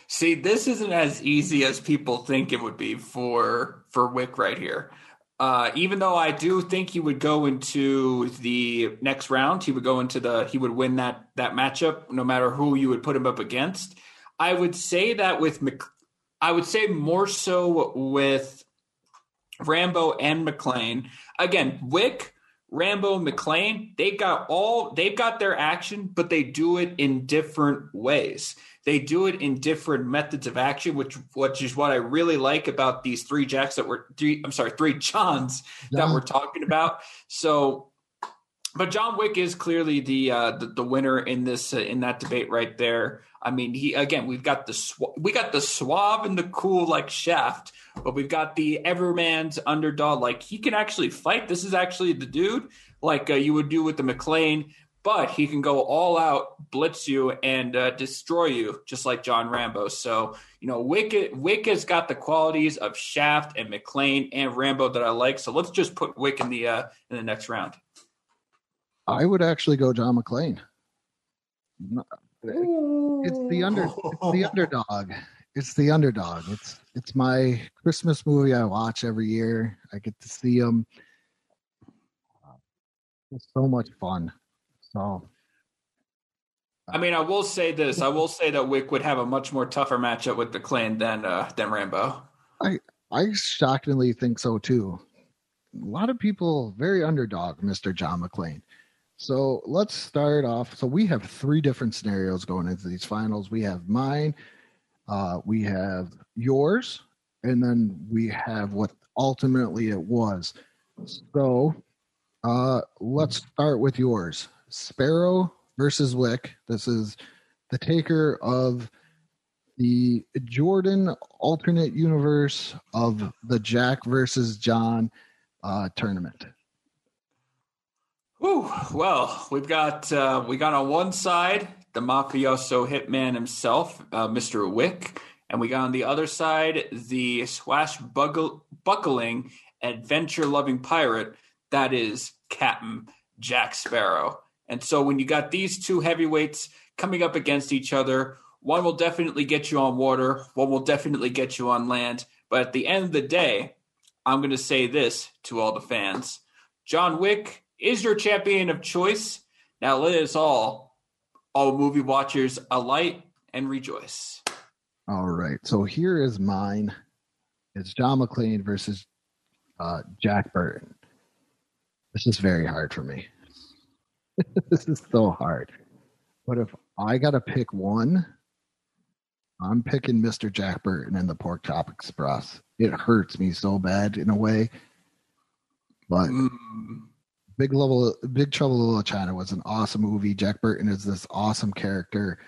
See, this isn't as easy as people think it would be for for Wick right here. Uh, even though I do think he would go into the next round, he would go into the he would win that that matchup no matter who you would put him up against. I would say that with Mc, I would say more so with Rambo and McClane. Again, Wick, Rambo, McLean, they've got all they've got their action, but they do it in different ways. They do it in different methods of action, which which is what I really like about these three jacks that were three. I'm sorry, three Johns that John. we're talking about. So, but John Wick is clearly the uh, the, the winner in this uh, in that debate right there. I mean, he again, we've got the sw- we got the suave and the cool like Shaft, but we've got the Everman's underdog. Like he can actually fight. This is actually the dude like uh, you would do with the McClane, but he can go all out, blitz you, and uh, destroy you, just like John Rambo. So you know, Wick Wick has got the qualities of Shaft and McClane and Rambo that I like. So let's just put Wick in the uh, in the next round. I would actually go John McClane. It's the under. It's the underdog. It's the underdog. It's it's my Christmas movie I watch every year. I get to see them. It's so much fun. So I mean, I will say this. I will say that Wick would have a much more tougher matchup with the Clan than uh, than Rambo. I I shockingly think so too. A lot of people very underdog Mr. John McClane. So let's start off. So we have three different scenarios going into these finals. We have mine, uh, we have yours, and then we have what ultimately it was. So uh, let's start with yours. Sparrow versus Wick. This is the taker of the Jordan alternate universe of the Jack versus John uh, tournament. Ooh, well, we've got uh, we got on one side the mafioso hitman himself, uh, Mr. Wick, and we got on the other side the swashbuckling, adventure-loving pirate that is Captain Jack Sparrow. And so when you got these two heavyweights coming up against each other, one will definitely get you on water, one will definitely get you on land. But at the end of the day, I'm going to say this to all the fans John Wick is your champion of choice. Now let us all, all movie watchers, alight and rejoice. All right. So here is mine. It's John McClane versus uh, Jack Burton. This is very hard for me. this is so hard. But if I got to pick one, I'm picking Mr. Jack Burton and the Pork Chop Express. It hurts me so bad in a way. But Mm. Big Level, Big Trouble in Little China was an awesome movie. Jack Burton is this awesome character.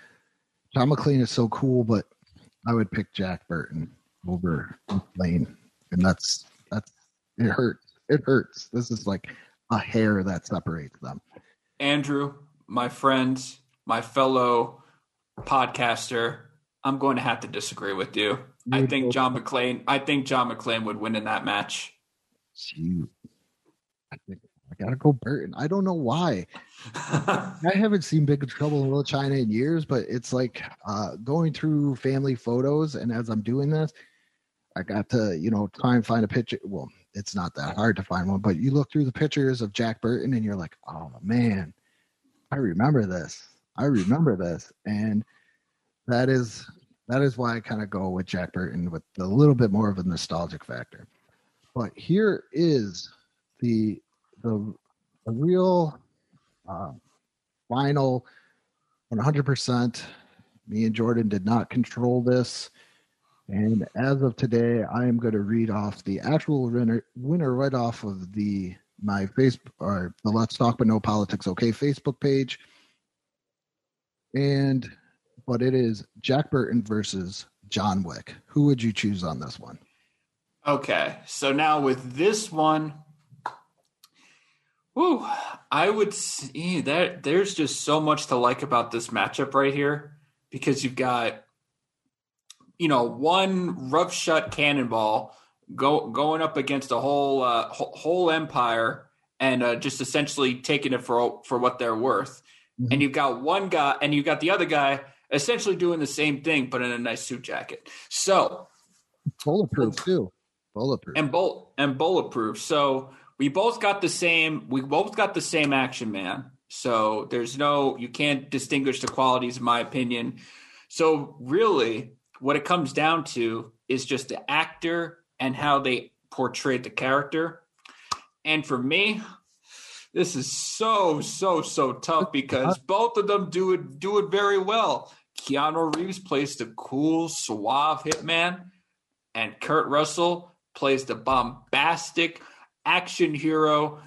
John McClane is so cool, but I would pick Jack Burton over Lane, and that's that's it hurts. It hurts. This is like a hair that separates them. Andrew, my friend, my fellow podcaster, I'm going to have to disagree with you. I think John McClane. I think John McClane would win in that match. Shoot. I think I gotta go Burton. I don't know why. I haven't seen Big Trouble in Little China in years, but it's like uh, going through family photos, and as I'm doing this, I got to you know try and find a picture. Well, it's not that hard to find one, but you look through the pictures of Jack Burton, and you're like, oh man, I remember this. I remember this, and that is that is why I kind of go with Jack Burton with a little bit more of a nostalgic factor. But here is the the, the real uh, final 100%. Me and Jordan did not control this. And as of today, I am going to read off the actual winner, winner right off of the my Facebook or the Let's Talk But No Politics Okay Facebook page. And but it is Jack Burton versus John Wick. Who would you choose on this one? Okay, so now with this one, whoo, I would see eh, that there's just so much to like about this matchup right here because you've got, you know, one rough shut cannonball go going up against a whole uh, whole, empire and uh, just essentially taking it for for what they're worth. Mhm. And you've got one guy, and you've got the other guy essentially doing the same thing, but in a nice suit jacket. So Bulletproof too. Bulletproof. and bolt and bulletproof. So we both got the same. We both got the same action man. So there's no you can't distinguish the qualities, in my opinion. So really, what it comes down to is just the actor and how they portrayed the character. And for me, this is so so so tough because both of them do it do it very well. Keanu Reeves plays the cool, suave hitman, and Kurt Russell plays the bombastic action hero,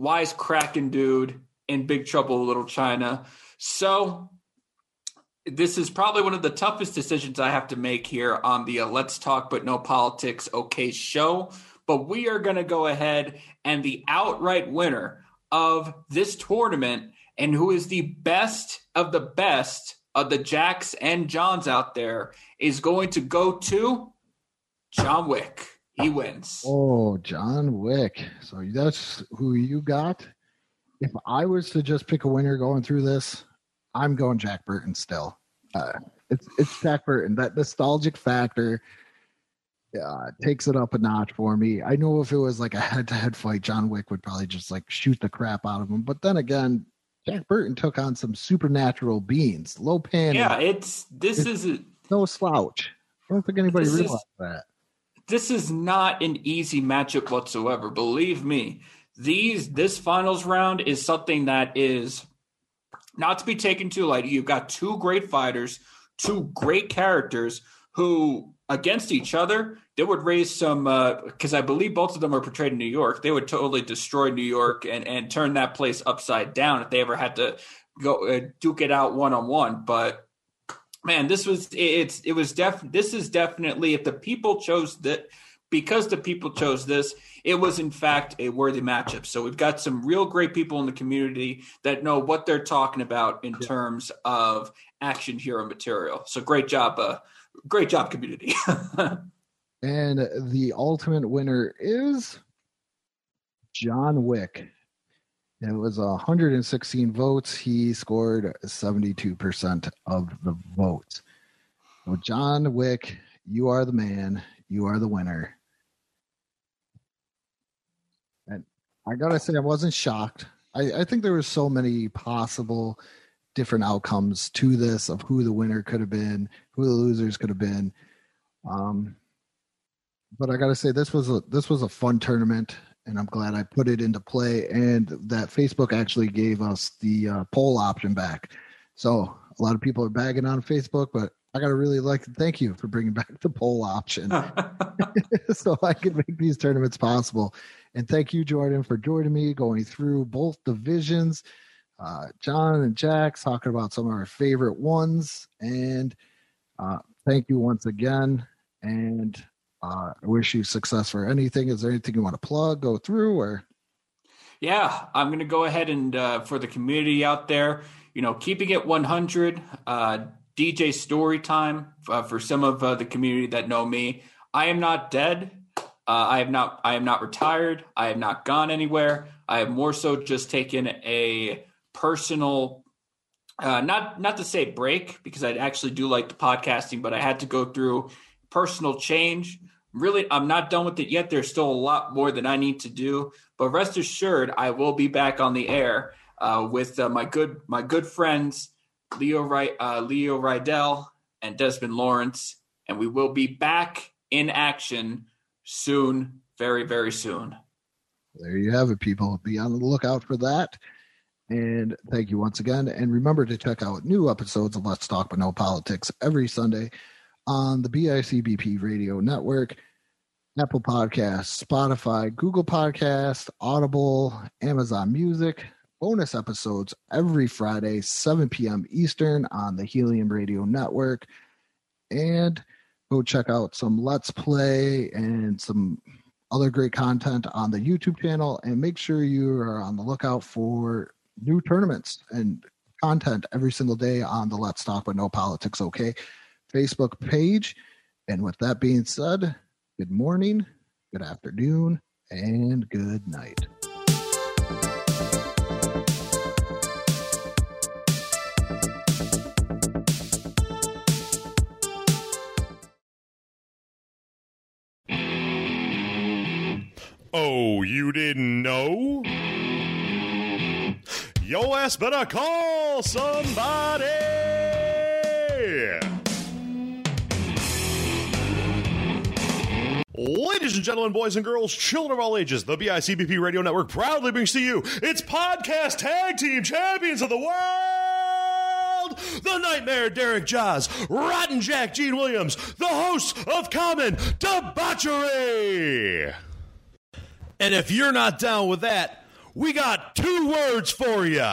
wisecracking dude in Big Trouble in Little China. So this is probably one of the toughest decisions I have to make here on the uh, Let's Talk But No Politics OK show. But we are going to go ahead and the outright winner of this tournament and who is the best of the best of the Jacks and Johns out there is going to go to John Wick. He wins. Oh, John Wick. So that's who you got. If I was to just pick a winner going through this, I'm going Jack Burton still. Uh, it's it's Jack Burton. That nostalgic factor uh, takes it up a notch for me. I know if it was like a head to head fight, John Wick would probably just like shoot the crap out of him. But then again, Jack Burton took on some supernatural beings. Lo Pan, Yeah, it's this is no slouch. I don't think anybody This is- realized that. this is not an easy matchup whatsoever. Believe me, these this finals round is something that is not to be taken too light. You've got two great fighters, two great characters who against each other they would raise some because I believe both of them are portrayed in New York. They would totally destroy New York and and turn that place upside down if they ever had to go uh, duke it out one on one. But man, this was it's it was def this is definitely if the people chose that because the people chose this, it was in fact a worthy matchup. So we've got some real great people in the community that know what they're talking about in terms of action hero material. So great job, uh, great job, community. And the ultimate winner is John Wick. It was 116 votes. He scored 72% of the votes. So, John Wick, you are the man. You are the winner. And I gotta say, I wasn't shocked. I, I think there were so many possible different outcomes to this of who the winner could have been, who the losers could have been. Um, but I gotta say this was a this was a fun tournament, and I'm glad I put it into play. And that Facebook actually gave us the uh, poll option back. So a lot of people are bagging on Facebook, but I gotta really like thank you for bringing back the poll option, so I can make these tournaments possible. And thank you, Jordan, for joining me going through both divisions. Uh, John and Jacks talking about some of our favorite ones, and uh, thank you once again. And uh, I wish you success for anything. Is there anything you want to plug, go through, or Yeah, I'm going to go ahead and uh, for the community out there, you know, keeping it 100. Uh, DJ story time uh, for some of uh, the community that know me. I am not dead. Uh, I have not. I am not retired. I have not gone anywhere. I have more so just taken a personal, uh, not not to say break because I actually do like the podcasting, but I had to go through personal change. Really, I'm not done with it yet. There's still a lot more that I need to do, but rest assured, I will be back on the air uh, with uh, my good my good friends Leo uh, Leo Rydell and Desmond Lawrence, and we will be back in action soon, very very soon. there you have it, people. Be on the lookout for that. And thank you once again. And remember to check out new episodes of Let's Talk But No Politics every Sunday on the BICBP Radio Network, Apple Podcasts, Spotify, Google Podcasts, Audible, Amazon Music. Bonus episodes every Friday, 7 p.m. Eastern on the Helium Radio Network. And go check out some Let's Play and some other great content on the YouTube channel. And make sure you are on the lookout for new tournaments and content every single day on the Let's Talk But No Politics OK Facebook page. And with that being said, good morning, good afternoon, and good night. Oh, you didn't know? Yo ass better call somebody! Ladies and gentlemen, boys and girls, children of all ages, the BICBP Radio Network proudly brings to you its podcast tag team champions of the world! The Nightmare Derek Jaws, Rotten Jack Gene Williams, the hosts of Common Debauchery! And if you're not down with that, we got two words for you.